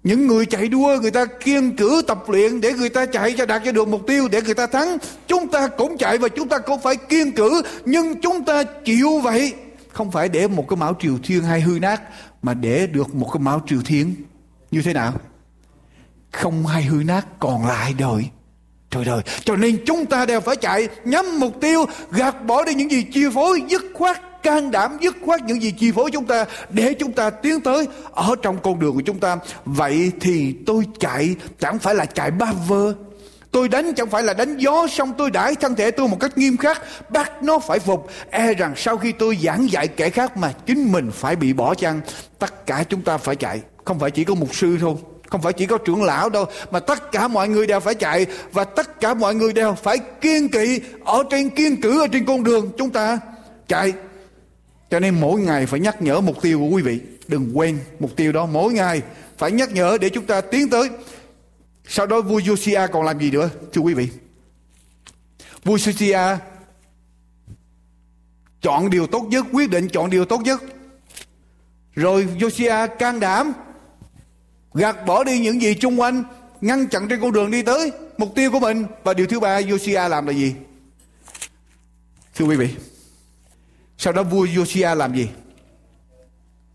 Những người chạy đua người ta kiên cử tập luyện để người ta chạy cho đạt cho được mục tiêu để người ta thắng. Chúng ta cũng chạy và chúng ta cũng phải kiên cử nhưng chúng ta chịu vậy không phải để một cái mão triều thiên hay hư nát mà để được một cái mão triều thiên. Như thế nào? Không hay hư nát, còn lại đời? Trời đời, Cho nên chúng ta đều phải chạy Nhắm mục tiêu, Gạt bỏ đi những gì chi phối, Dứt khoát, can đảm dứt khoát những gì chi phối chúng ta, để chúng ta tiến tới. Ở trong con đường của chúng ta, vậy thì tôi chạy, chẳng phải là chạy ba vơ tôi đánh chẳng phải là đánh gió xong tôi đãi thân thể tôi một cách nghiêm khắc. Bắt nó phải phục e rằng sau khi tôi giảng dạy kẻ khác mà chính mình phải bị bỏ chăng? Tất cả chúng ta phải chạy. Không phải chỉ có mục sư thôi, không phải chỉ có trưởng lão đâu, mà tất cả mọi người đều phải chạy, và tất cả mọi người đều phải kiên kỵ ở trên kiên cử ở trên con đường chúng ta chạy. Cho nên mỗi ngày phải nhắc nhở mục tiêu của quý vị. Đừng quên mục tiêu đó mỗi ngày. Phải nhắc nhở để chúng ta tiến tới sau đó vua Josiah còn làm gì nữa, thưa quý vị? Vua Josiah chọn điều tốt nhất, quyết định chọn điều tốt nhất. Rồi Josiah can đảm gạt bỏ đi những gì chung quanh, ngăn chặn trên con đường đi tới mục tiêu của mình. Và điều thứ ba Josiah làm là gì? Thưa quý vị, sau đó vua Josiah làm gì?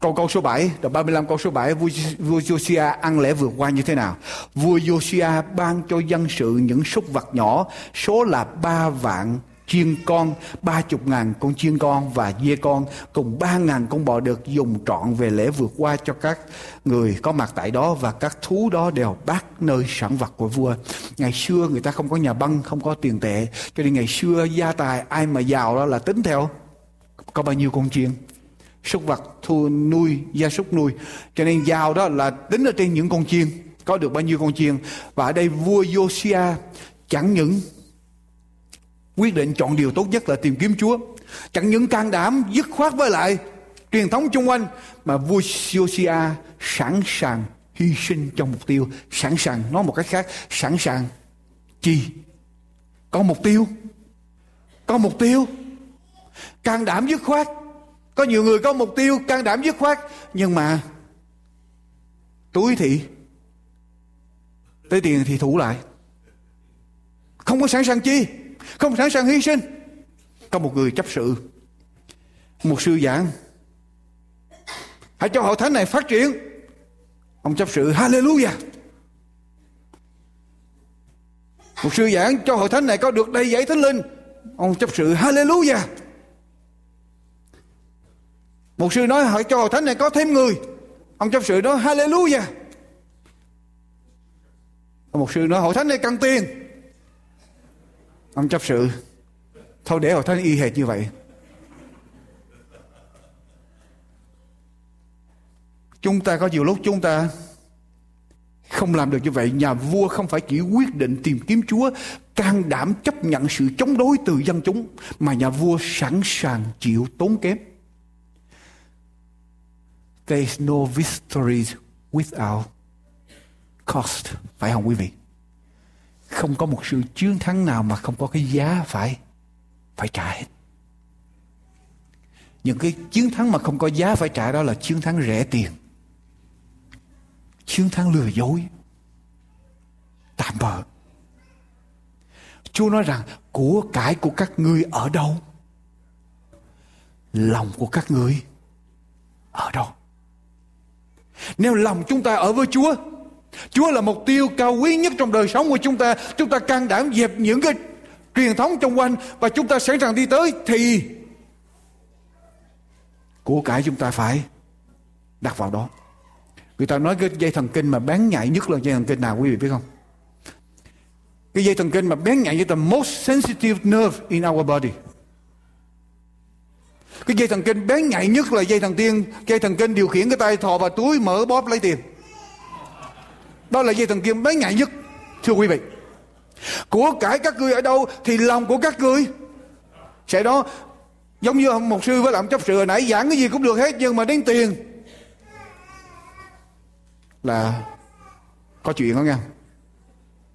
Câu câu số 7 đoạn 35 câu số 7 vua, vua Josiah ăn lễ vượt qua như thế nào? Vua Josiah ban cho dân sự những súc vật nhỏ số là ba vạn chiên con ba chục ngàn con chiên con và dê con cùng ba ngàn con bò được dùng trọn về lễ vượt qua cho các người có mặt tại đó và các thú đó đều bác nơi sản vật của vua. Ngày xưa người ta không có nhà băng không có tiền tệ cho nên ngày xưa gia tài ai mà giàu đó là tính theo có bao nhiêu con chiên? Súc vật thu nuôi, gia súc nuôi. Cho nên giàu đó là tính ở trên những con chiên, có được bao nhiêu con chiên. Và ở đây vua Josia chẳng những quyết định chọn điều tốt nhất là tìm kiếm Chúa, chẳng những can đảm dứt khoát với lại truyền thống chung quanh, mà vua Josia sẵn sàng hy sinh trong mục tiêu, sẵn sàng, nói một cách khác, sẵn sàng chi. Có mục tiêu, có mục tiêu, can đảm dứt khoát có nhiều người có mục tiêu, can đảm dứt khoát. Nhưng mà, túi thì, tới tiền thì thủ lại. Không có sẵn sàng chi, không sẵn sàng hy sinh. Có một người chấp sự, một sư giảng. Hãy cho hội thánh này phát triển. Ông chấp sự, hallelujah. Một sư giảng cho hội thánh này có được đầy dẫy thánh linh. Ông chấp sự, hallelujah một sư nói, hãy cho hội thánh này có thêm người. Ông chấp sự nói, hallelujah. Một sư nói, hội thánh này cần tiền. Ông chấp sự, thôi để hội thánh y hệt như vậy. Chúng ta có nhiều lúc chúng ta không làm được như vậy. Nhà vua không phải chỉ quyết định tìm kiếm chúa, can đảm chấp nhận sự chống đối từ dân chúng, mà nhà vua sẵn sàng chịu tốn kém. There is no victory without cost. Phải không quý vị? Không có một sự chiến thắng nào mà không có cái giá phải phải trả hết. Những cái chiến thắng mà không có giá phải trả đó là chiến thắng rẻ tiền. Chiến thắng lừa dối. Tạm bợ. Chúa nói rằng, của cải của các ngươi ở đâu? Lòng của các ngươi ở đâu? Nếu lòng chúng ta ở với Chúa, Chúa là mục tiêu cao quý nhất trong đời sống của chúng ta. Chúng ta can đảm dẹp những cái truyền thống trong quanh và chúng ta sẵn sàng đi tới thì của cải chúng ta phải đặt vào đó. Người ta nói cái dây thần kinh mà bán nhạy nhất là dây thần kinh nào quý vị biết không? Cái dây thần kinh mà bén nhạy nhất là most sensitive nerve in our body. Cái dây thần kinh bén nhạy nhất là dây thần tiên, dây thần kinh điều khiển cái tay thò vào túi mở bóp lấy tiền. Đó là dây thần kinh bén nhạy nhất, thưa quý vị. Của cải các ngươi ở đâu thì lòng của các ngươi. Sẽ đó giống như một sư với làm chấp sự hồi nãy giảng cái gì cũng được hết nhưng mà đến tiền là có chuyện đó nha.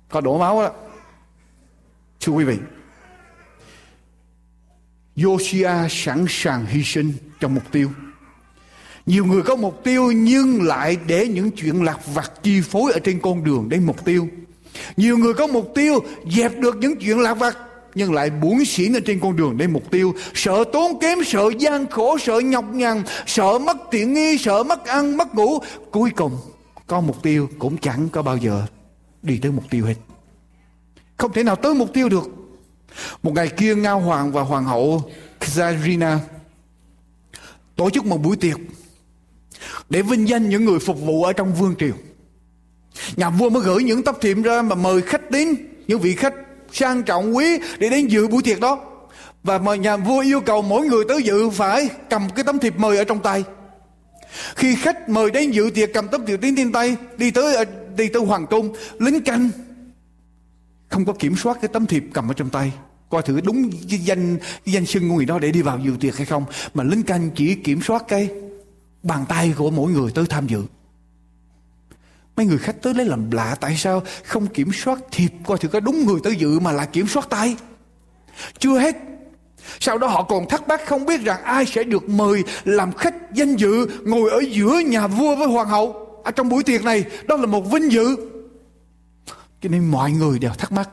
Có đổ máu đó. Thưa quý vị. Josiah sẵn sàng hy sinh cho mục tiêu. Nhiều người có mục tiêu nhưng lại để những chuyện lạc vặt chi phối ở trên con đường đến mục tiêu. Nhiều người có mục tiêu dẹp được những chuyện lạc vặt nhưng lại buồn xỉn ở trên con đường đến mục tiêu sợ tốn kém, sợ gian khổ, sợ nhọc nhằn, sợ mất tiện nghi, sợ mất ăn, mất ngủ cuối cùng, có mục tiêu cũng chẳng có bao giờ đi tới mục tiêu hết không thể nào tới mục tiêu được một ngày kia ngao hoàng và hoàng hậu Kazarina tổ chức một buổi tiệc để vinh danh những người phục vụ ở trong vương triều. Nhà vua mới gửi những tấm thiệp ra mà mời khách đến, những vị khách sang trọng quý để đến dự buổi tiệc đó. Và mà nhà vua yêu cầu mỗi người tới dự phải cầm cái tấm thiệp mời ở trong tay. Khi khách mời đến dự tiệc cầm tấm thiệp đến trên tay, đi tới đi tới hoàng cung, lính canh không có kiểm soát cái tấm thiệp cầm ở trong tay coi thử đúng cái danh cái danh xưng của người đó để đi vào dự tiệc hay không mà lính canh chỉ kiểm soát cái bàn tay của mỗi người tới tham dự Mấy người khách tới lấy làm lạ, tại sao không kiểm soát thiệp coi thử có đúng người tới dự mà lại kiểm soát tay. Chưa hết. Sau đó họ còn thắc mắc không biết rằng ai sẽ được mời làm khách danh dự, ngồi ở giữa nhà vua với hoàng hậu ở trong buổi tiệc này. Đó là một vinh dự. Cho nên mọi người đều thắc mắc.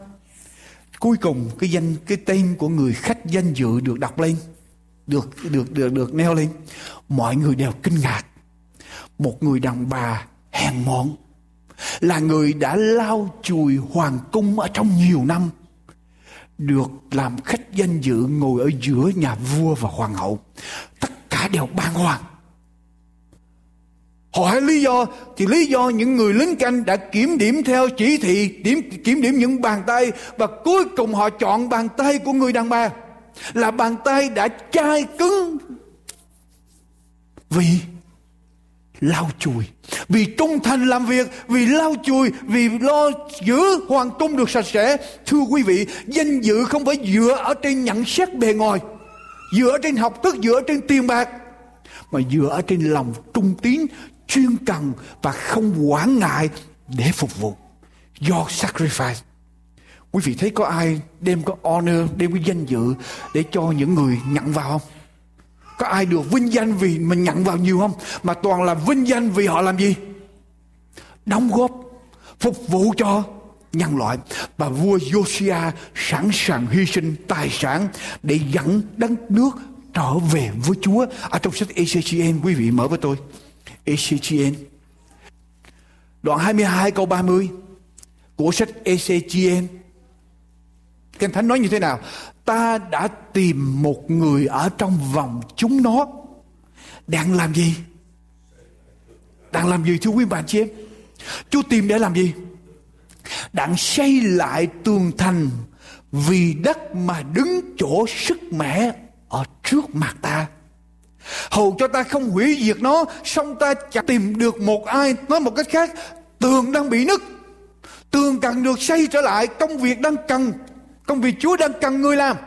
Cuối cùng cái danh cái tên của người khách danh dự được đọc lên, được được được được neo lên. Mọi người đều kinh ngạc. Một người đàn bà hèn mọn là người đã lau chùi hoàng cung ở trong nhiều năm được làm khách danh dự ngồi ở giữa nhà vua và hoàng hậu tất cả đều bàng hoàng hỏi lý do, thì lý do những người lính canh đã kiểm điểm theo chỉ thị, điểm, kiểm điểm những bàn tay, và cuối cùng họ chọn bàn tay của người đàn bà. Là bàn tay đã chai cứng vì lau chùi, vì trung thành làm việc, vì lau chùi, vì lo giữ hoàng cung được sạch sẽ. Thưa quý vị, danh dự không phải dựa ở trên nhận xét bề ngoài, dựa trên học thức, dựa trên tiền bạc, mà dựa ở trên lòng trung tín chuyên cần và không quản ngại để phục vụ do sacrifice quý vị thấy có ai đem có honor đem cái danh dự để cho những người nhận vào không có ai được vinh danh vì mình nhận vào nhiều không? Mà toàn là vinh danh vì họ làm gì? Đóng góp, phục vụ cho nhân loại. Và vua Josiah sẵn sàng hy sinh tài sản để dẫn đất nước trở về với Chúa. Ở trong sách ECCN quý vị mở với tôi. ECGN. Đoạn 22 câu 30 của sách ECGN. Kinh Thánh nói như thế nào? ta đã tìm một người ở trong vòng chúng nó đang làm gì đang làm gì, thưa quý bạn chị em chúa tìm để làm gì đang xây lại tường thành vì đất mà đứng chỗ sức mẻ ở trước mặt ta hầu cho ta không hủy diệt nó xong ta chẳng tìm được một ai nói một cách khác tường đang bị nứt tường cần được xây trở lại, công việc đang cần, Công việc Chúa đang cần người làm.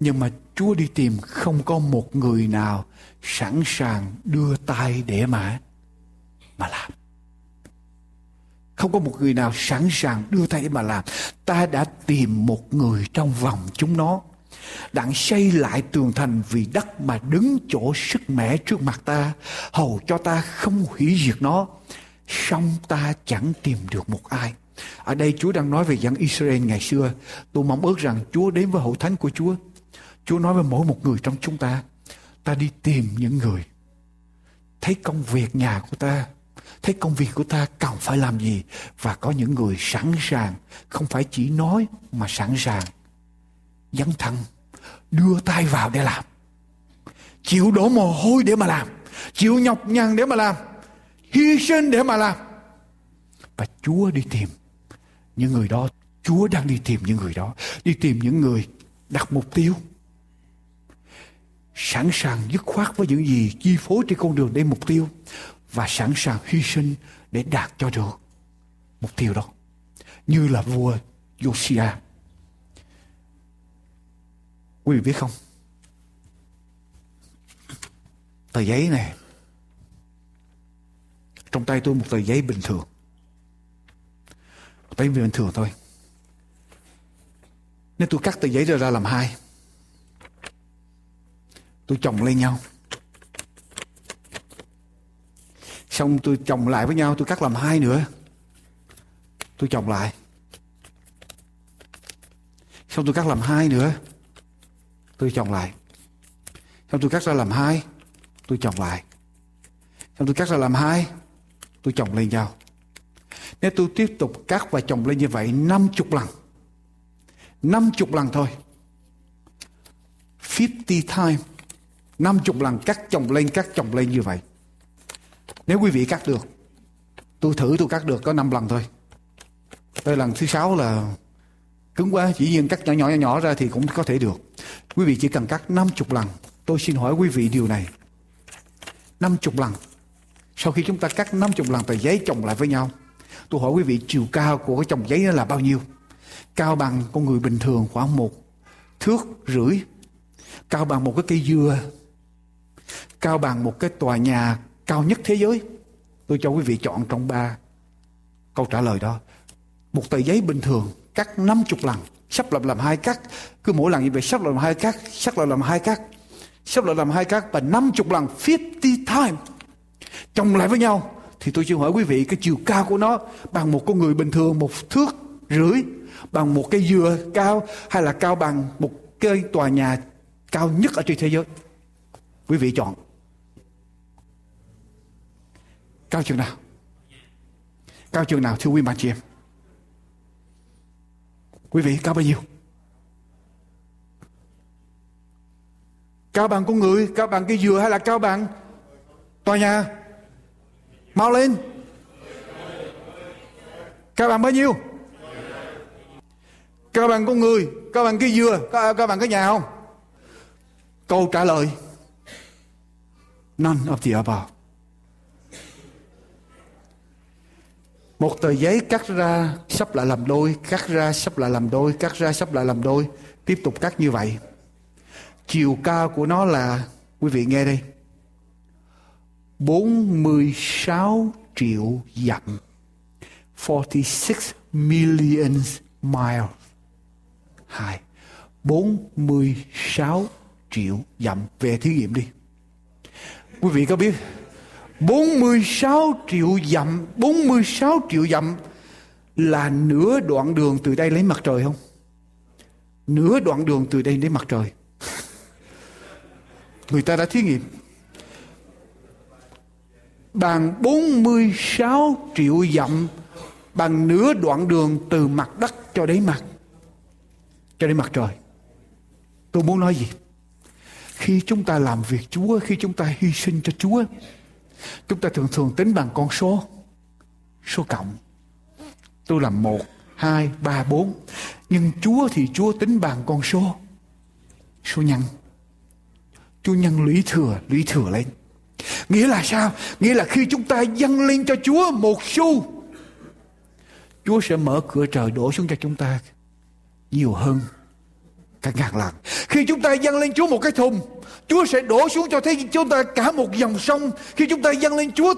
Nhưng mà Chúa đi tìm không có một người nào sẵn sàng đưa tay để mà mà làm. Không có một người nào sẵn sàng đưa tay để mà làm. Ta đã tìm một người trong vòng chúng nó. Đặng xây lại tường thành vì đất mà đứng chỗ sức mẻ trước mặt ta. Hầu cho ta không hủy diệt nó. song ta chẳng tìm được một ai. Ở đây Chúa đang nói về dân Israel ngày xưa. Tôi mong ước rằng Chúa đến với hội thánh của Chúa. Chúa nói với mỗi một người trong chúng ta. Ta đi tìm những người. Thấy công việc nhà của ta. Thấy công việc của ta cần phải làm gì. Và có những người sẵn sàng. Không phải chỉ nói mà sẵn sàng. Dấn thân. Đưa tay vào để làm. Chịu đổ mồ hôi để mà làm. Chịu nhọc nhằn để mà làm. Hy sinh để mà làm. Và Chúa đi tìm những người đó Chúa đang đi tìm những người đó đi tìm những người đặt mục tiêu sẵn sàng dứt khoát với những gì chi phối trên con đường đến mục tiêu và sẵn sàng hy sinh để đạt cho được mục tiêu đó như là vua Josiah quý vị biết không? Tờ giấy này trong tay tôi một tờ giấy bình thường. Tờ giấy bình thường thôi. Nếu tôi cắt tờ giấy ra, ra làm hai. tôi chồng lên nhau. Xong tôi chồng lại với nhau tôi cắt làm hai nữa. Tôi chồng lại. Xong tôi cắt làm hai nữa tôi chồng lại. Xong tôi cắt ra làm hai. Tôi chồng lại. Xong tôi cắt ra làm hai. Tôi chồng lên nhau. Nếu tôi tiếp tục cắt và chồng lên như vậy năm chục lần, năm chục lần thôi. 50 time năm chục lần cắt chồng lên, cắt chồng lên như vậy. Nếu quý vị cắt được, tôi thử tôi cắt được có năm lần thôi. Tới lần thứ sáu là cứng quá, chỉ nhiên cắt nhỏ nhỏ nhỏ nhỏ ra thì cũng có thể được quý vị chỉ cần cắt năm chục lần. Tôi xin hỏi quý vị điều này. năm chục lần. Sau khi chúng ta cắt năm chục lần tờ giấy chồng lại với nhau. Tôi hỏi quý vị, chiều cao của cái chồng giấy đó là bao nhiêu? Cao bằng con người bình thường khoảng một thước rưỡi. Cao bằng một cái cây dừa. Cao bằng một cái tòa nhà cao nhất thế giới. Tôi cho quý vị chọn trong ba câu trả lời đó. Một tờ giấy bình thường cắt 50 lần sắp lập làm hai cắt cứ mỗi lần như vậy, sắp lập làm hai cắt sắp lập làm hai cắt sắp lập làm hai cắt và 50 lần 50 time chồng lại với nhau. Thì tôi xin hỏi quý vị, cái chiều cao của nó bằng một con người bình thường, một thước rưỡi, bằng một cây dừa cao, hay là cao bằng một cây tòa nhà cao nhất ở trên thế giới? Quý vị chọn. Cao chừng nào? Cao chừng nào, thưa quý bà chị em? Quý vị cao bao nhiêu cao bằng con người cao bằng cây dừa hay là cao bằng tòa nhà? Mau lên. Cao bằng bao nhiêu? Cao bằng con người cao bằng cây dừa cao, cao bằng cái nhà không? Câu trả lời. None of the above. Một tờ giấy cắt ra sắp lại làm đôi, cắt ra sắp lại làm đôi, cắt ra sắp lại làm đôi. Tiếp tục cắt như vậy. Chiều cao của nó là, quý vị nghe đây 46 triệu dặm 46 million miles. Hai 46 triệu dặm. Về thí nghiệm đi. Quý vị có biết 46 triệu dặm 46 triệu dặm là nửa đoạn đường từ đây lấy mặt trời không? Nửa đoạn đường từ đây đến mặt trời. Người ta đã thí nghiệm. Bằng 46 triệu dặm, bằng nửa đoạn đường từ mặt đất cho đến mặt, cho đến mặt trời. Tôi muốn nói gì? Khi chúng ta làm việc chúa, khi chúng ta hy sinh cho chúa Chúng ta thường thường tính bằng con số. Số cộng. Tôi làm một, hai, ba, bốn. Nhưng Chúa thì Chúa tính bằng con số. Số nhân. Chúa nhân lũy thừa, lũy thừa lên. Nghĩa là sao? Nghĩa là khi chúng ta dâng lên cho Chúa một xu, Chúa sẽ mở cửa trời đổ xuống cho chúng ta nhiều hơn cả ngàn lần. Khi chúng ta dâng lên Chúa một cái thùng, Chúa sẽ đổ xuống cho thế chúng ta cả một dòng sông. Khi chúng ta dâng lên Chúa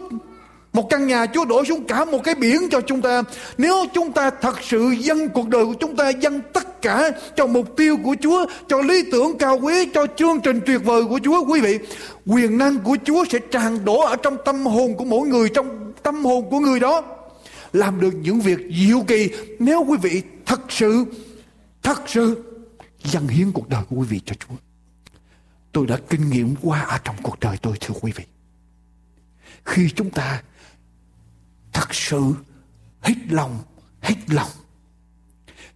một căn nhà Chúa đổ xuống cả một cái biển cho chúng ta. Nếu chúng ta thật sự dâng cuộc đời của chúng ta dâng tất cả cho mục tiêu của Chúa, cho lý tưởng cao quý, cho chương trình tuyệt vời của Chúa, quý vị, quyền năng của Chúa sẽ tràn đổ ở trong tâm hồn của mỗi người, trong tâm hồn của người đó. Làm được những việc diệu kỳ nếu quý vị thật sự, thật sự dâng hiến cuộc đời của quý vị cho Chúa. Tôi đã kinh nghiệm qua ở trong cuộc đời tôi thưa quý vị. Khi chúng ta thật sự hết lòng, hết lòng,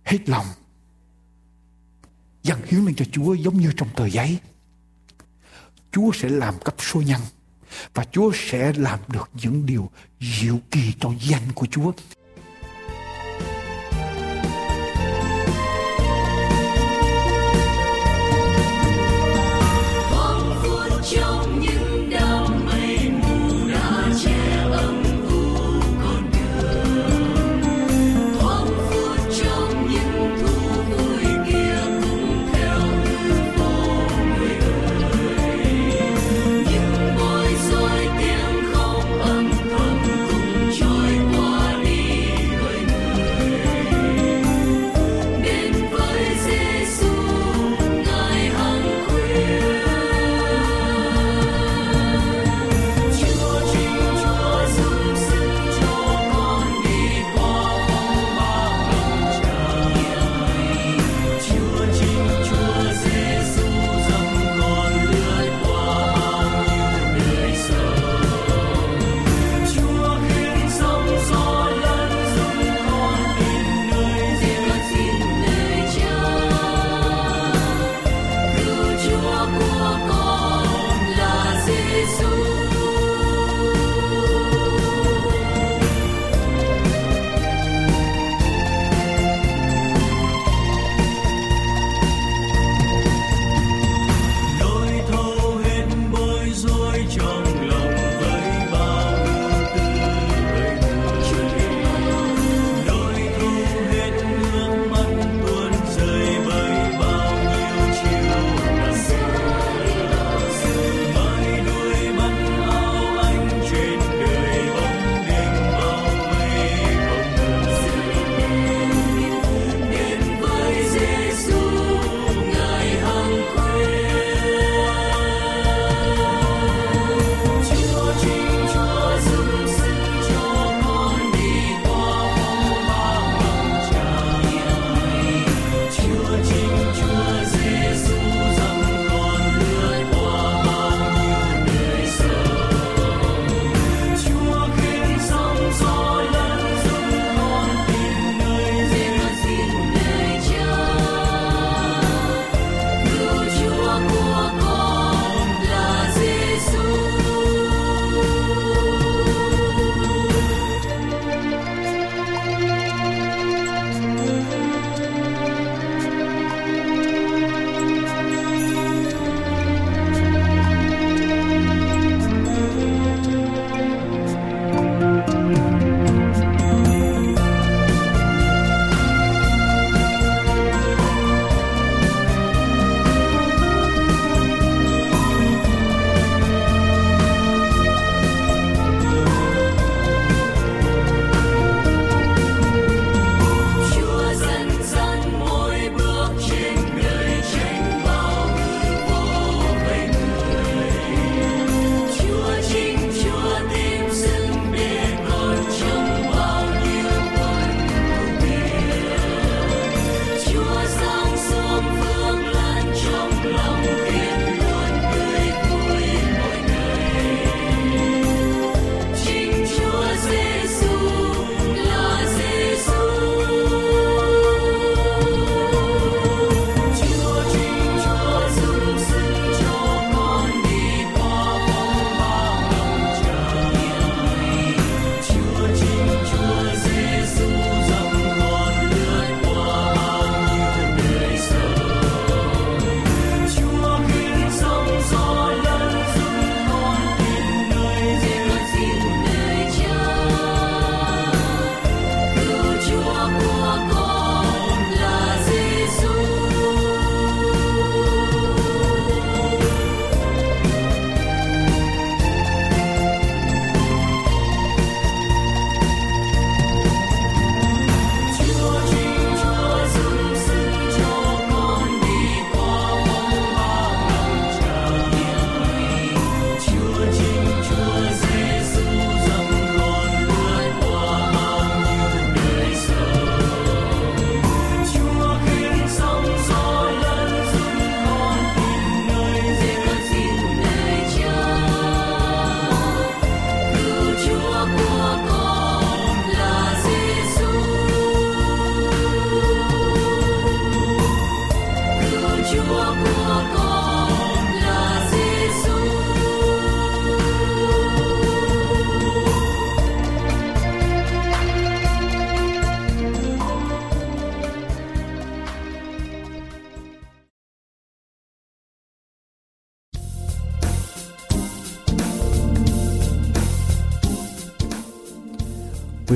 hết lòng dâng hiến lên cho Chúa giống như trong tờ giấy. Chúa sẽ làm cấp số nhân và Chúa sẽ làm được những điều diệu kỳ trong danh của Chúa.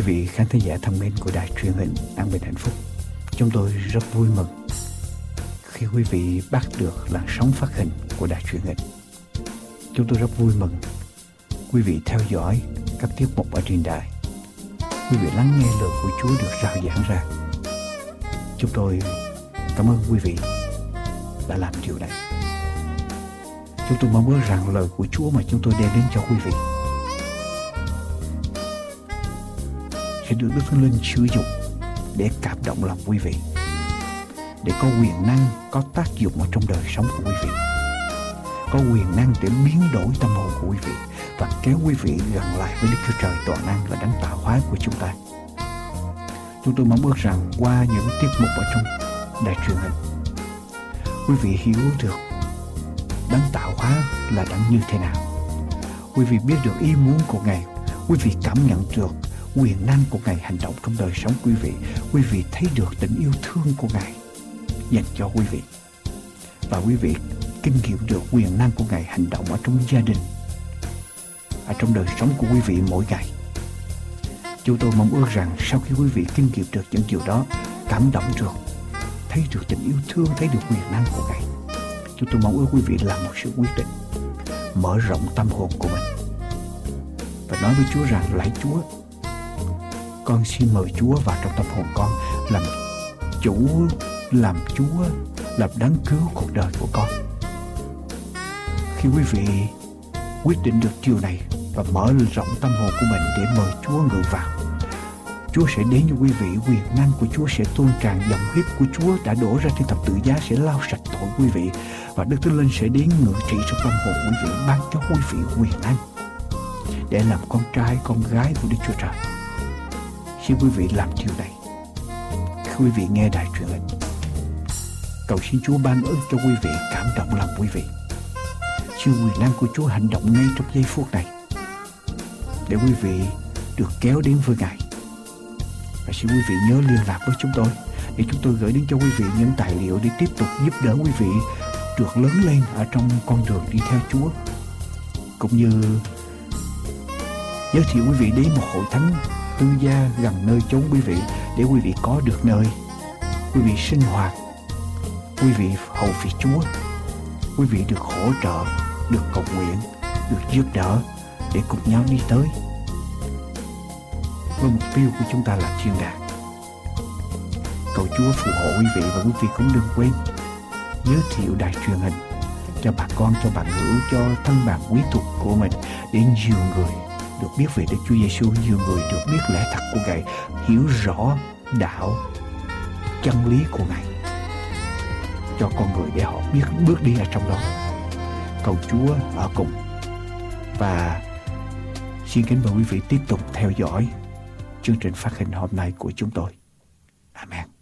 Vị khán thính giả thân mến của đài truyền hình An Bình Hạnh Phúc, chúng tôi rất vui mừng khi quý vị bắt được làn sóng phát hình của đài truyền hình. Chúng tôi rất vui mừng quý vị theo dõi các tiết mục ở trên đài. Quý vị lắng nghe lời của Chúa được rao giảng ra. Chúng tôi cảm ơn quý vị đã làm điều này. Chúng tôi mong ước rằng lời của Chúa mà chúng tôi đem đến cho quý vị sẽ được Đức Thánh Linh sử dụng để cảm động lòng quý vị để có quyền năng có tác dụng ở trong đời sống của quý vị có quyền năng để biến đổi tâm hồn của quý vị và kéo quý vị gần lại với Đức Chúa Trời toàn năng và đấng tạo hóa của chúng ta. Chúng tôi mong ước rằng qua những tiết mục ở trong đài truyền hình, quý vị hiểu được đấng tạo hóa là đấng như thế nào. Quý vị biết được ý muốn của Ngài, quý vị cảm nhận được quyền năng của Ngài hành động trong đời sống quý vị. Quý vị thấy được tình yêu thương của Ngài dành cho quý vị. Và quý vị kinh nghiệm được quyền năng của Ngài hành động ở trong gia đình, ở trong đời sống của quý vị mỗi ngày. Chúng tôi mong ước rằng sau khi quý vị kinh nghiệm được những điều đó, cảm động được, thấy được tình yêu thương, thấy được quyền năng của Ngài, chúng tôi mong ước quý vị làm một sự quyết định, mở rộng tâm hồn của mình và nói với Chúa rằng lạy Chúa, con xin mời Chúa vào trong tâm hồn con làm chủ, làm Chúa, làm đáng cứu cuộc đời của con. Khi quý vị quyết định được điều này và mở rộng tâm hồn của mình để mời Chúa ngự vào, Chúa sẽ đến cho quý vị quyền năng của Chúa sẽ tuôn tràn dòng huyết của Chúa đã đổ ra trên thập tự giá sẽ lau sạch tội quý vị và Đức Thánh Linh sẽ đến ngự trị trong tâm hồn quý vị ban cho quý vị quyền năng để làm con trai con gái của Đức Chúa Trời khi quý vị làm điều này khi quý vị, nghe đài truyền hình. Cầu xin Chúa ban ơn cho quý vị, cảm động lòng quý vị. Xin quyền năng của Chúa hành động ngay trong giây phút này để quý vị được kéo đến với Ngài. Và xin quý vị nhớ liên lạc với chúng tôi để chúng tôi gửi đến cho quý vị những tài liệu để tiếp tục giúp đỡ quý vị được lớn lên ở trong con đường đi theo Chúa cũng như giới thiệu quý vị đến một hội thánh tư gia gần nơi chốn quý vị để quý vị có được nơi. Quý vị sinh hoạt. Quý vị hầu việc Chúa. Quý vị được hỗ trợ, được cầu nguyện, được giúp đỡ để cùng nhau đi tới. Với mục tiêu của chúng ta là thiên đàng cầu Chúa phù hộ quý vị và quý vị cũng đừng quên giới thiệu đài truyền hình cho bà con, cho bạn hữu cho thân bạn quý thuộc của mình để nhiều người được biết về Đức Chúa Giêsu nhiều người được biết lẽ thật của Ngài, hiểu rõ đạo chân lý của Ngài cho con người để họ biết, bước đi ở trong đó cầu Chúa ở cùng và xin kính mời quý vị tiếp tục theo dõi chương trình phát hình hôm nay của chúng tôi. Amen.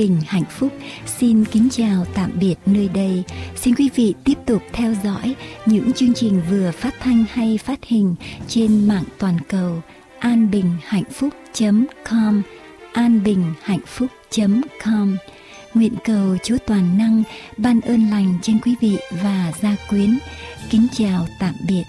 Bình, hạnh phúc. Xin kính chào tạm biệt nơi đây. Xin quý vị tiếp tục theo dõi những chương trình vừa phát thanh hay phát hình trên mạng toàn cầu. An bình hạnh phúc com. An bình hạnh phúc com. Nguyện cầu chúa toàn năng ban ơn lành trên quý vị và gia quyến. Kính chào tạm biệt.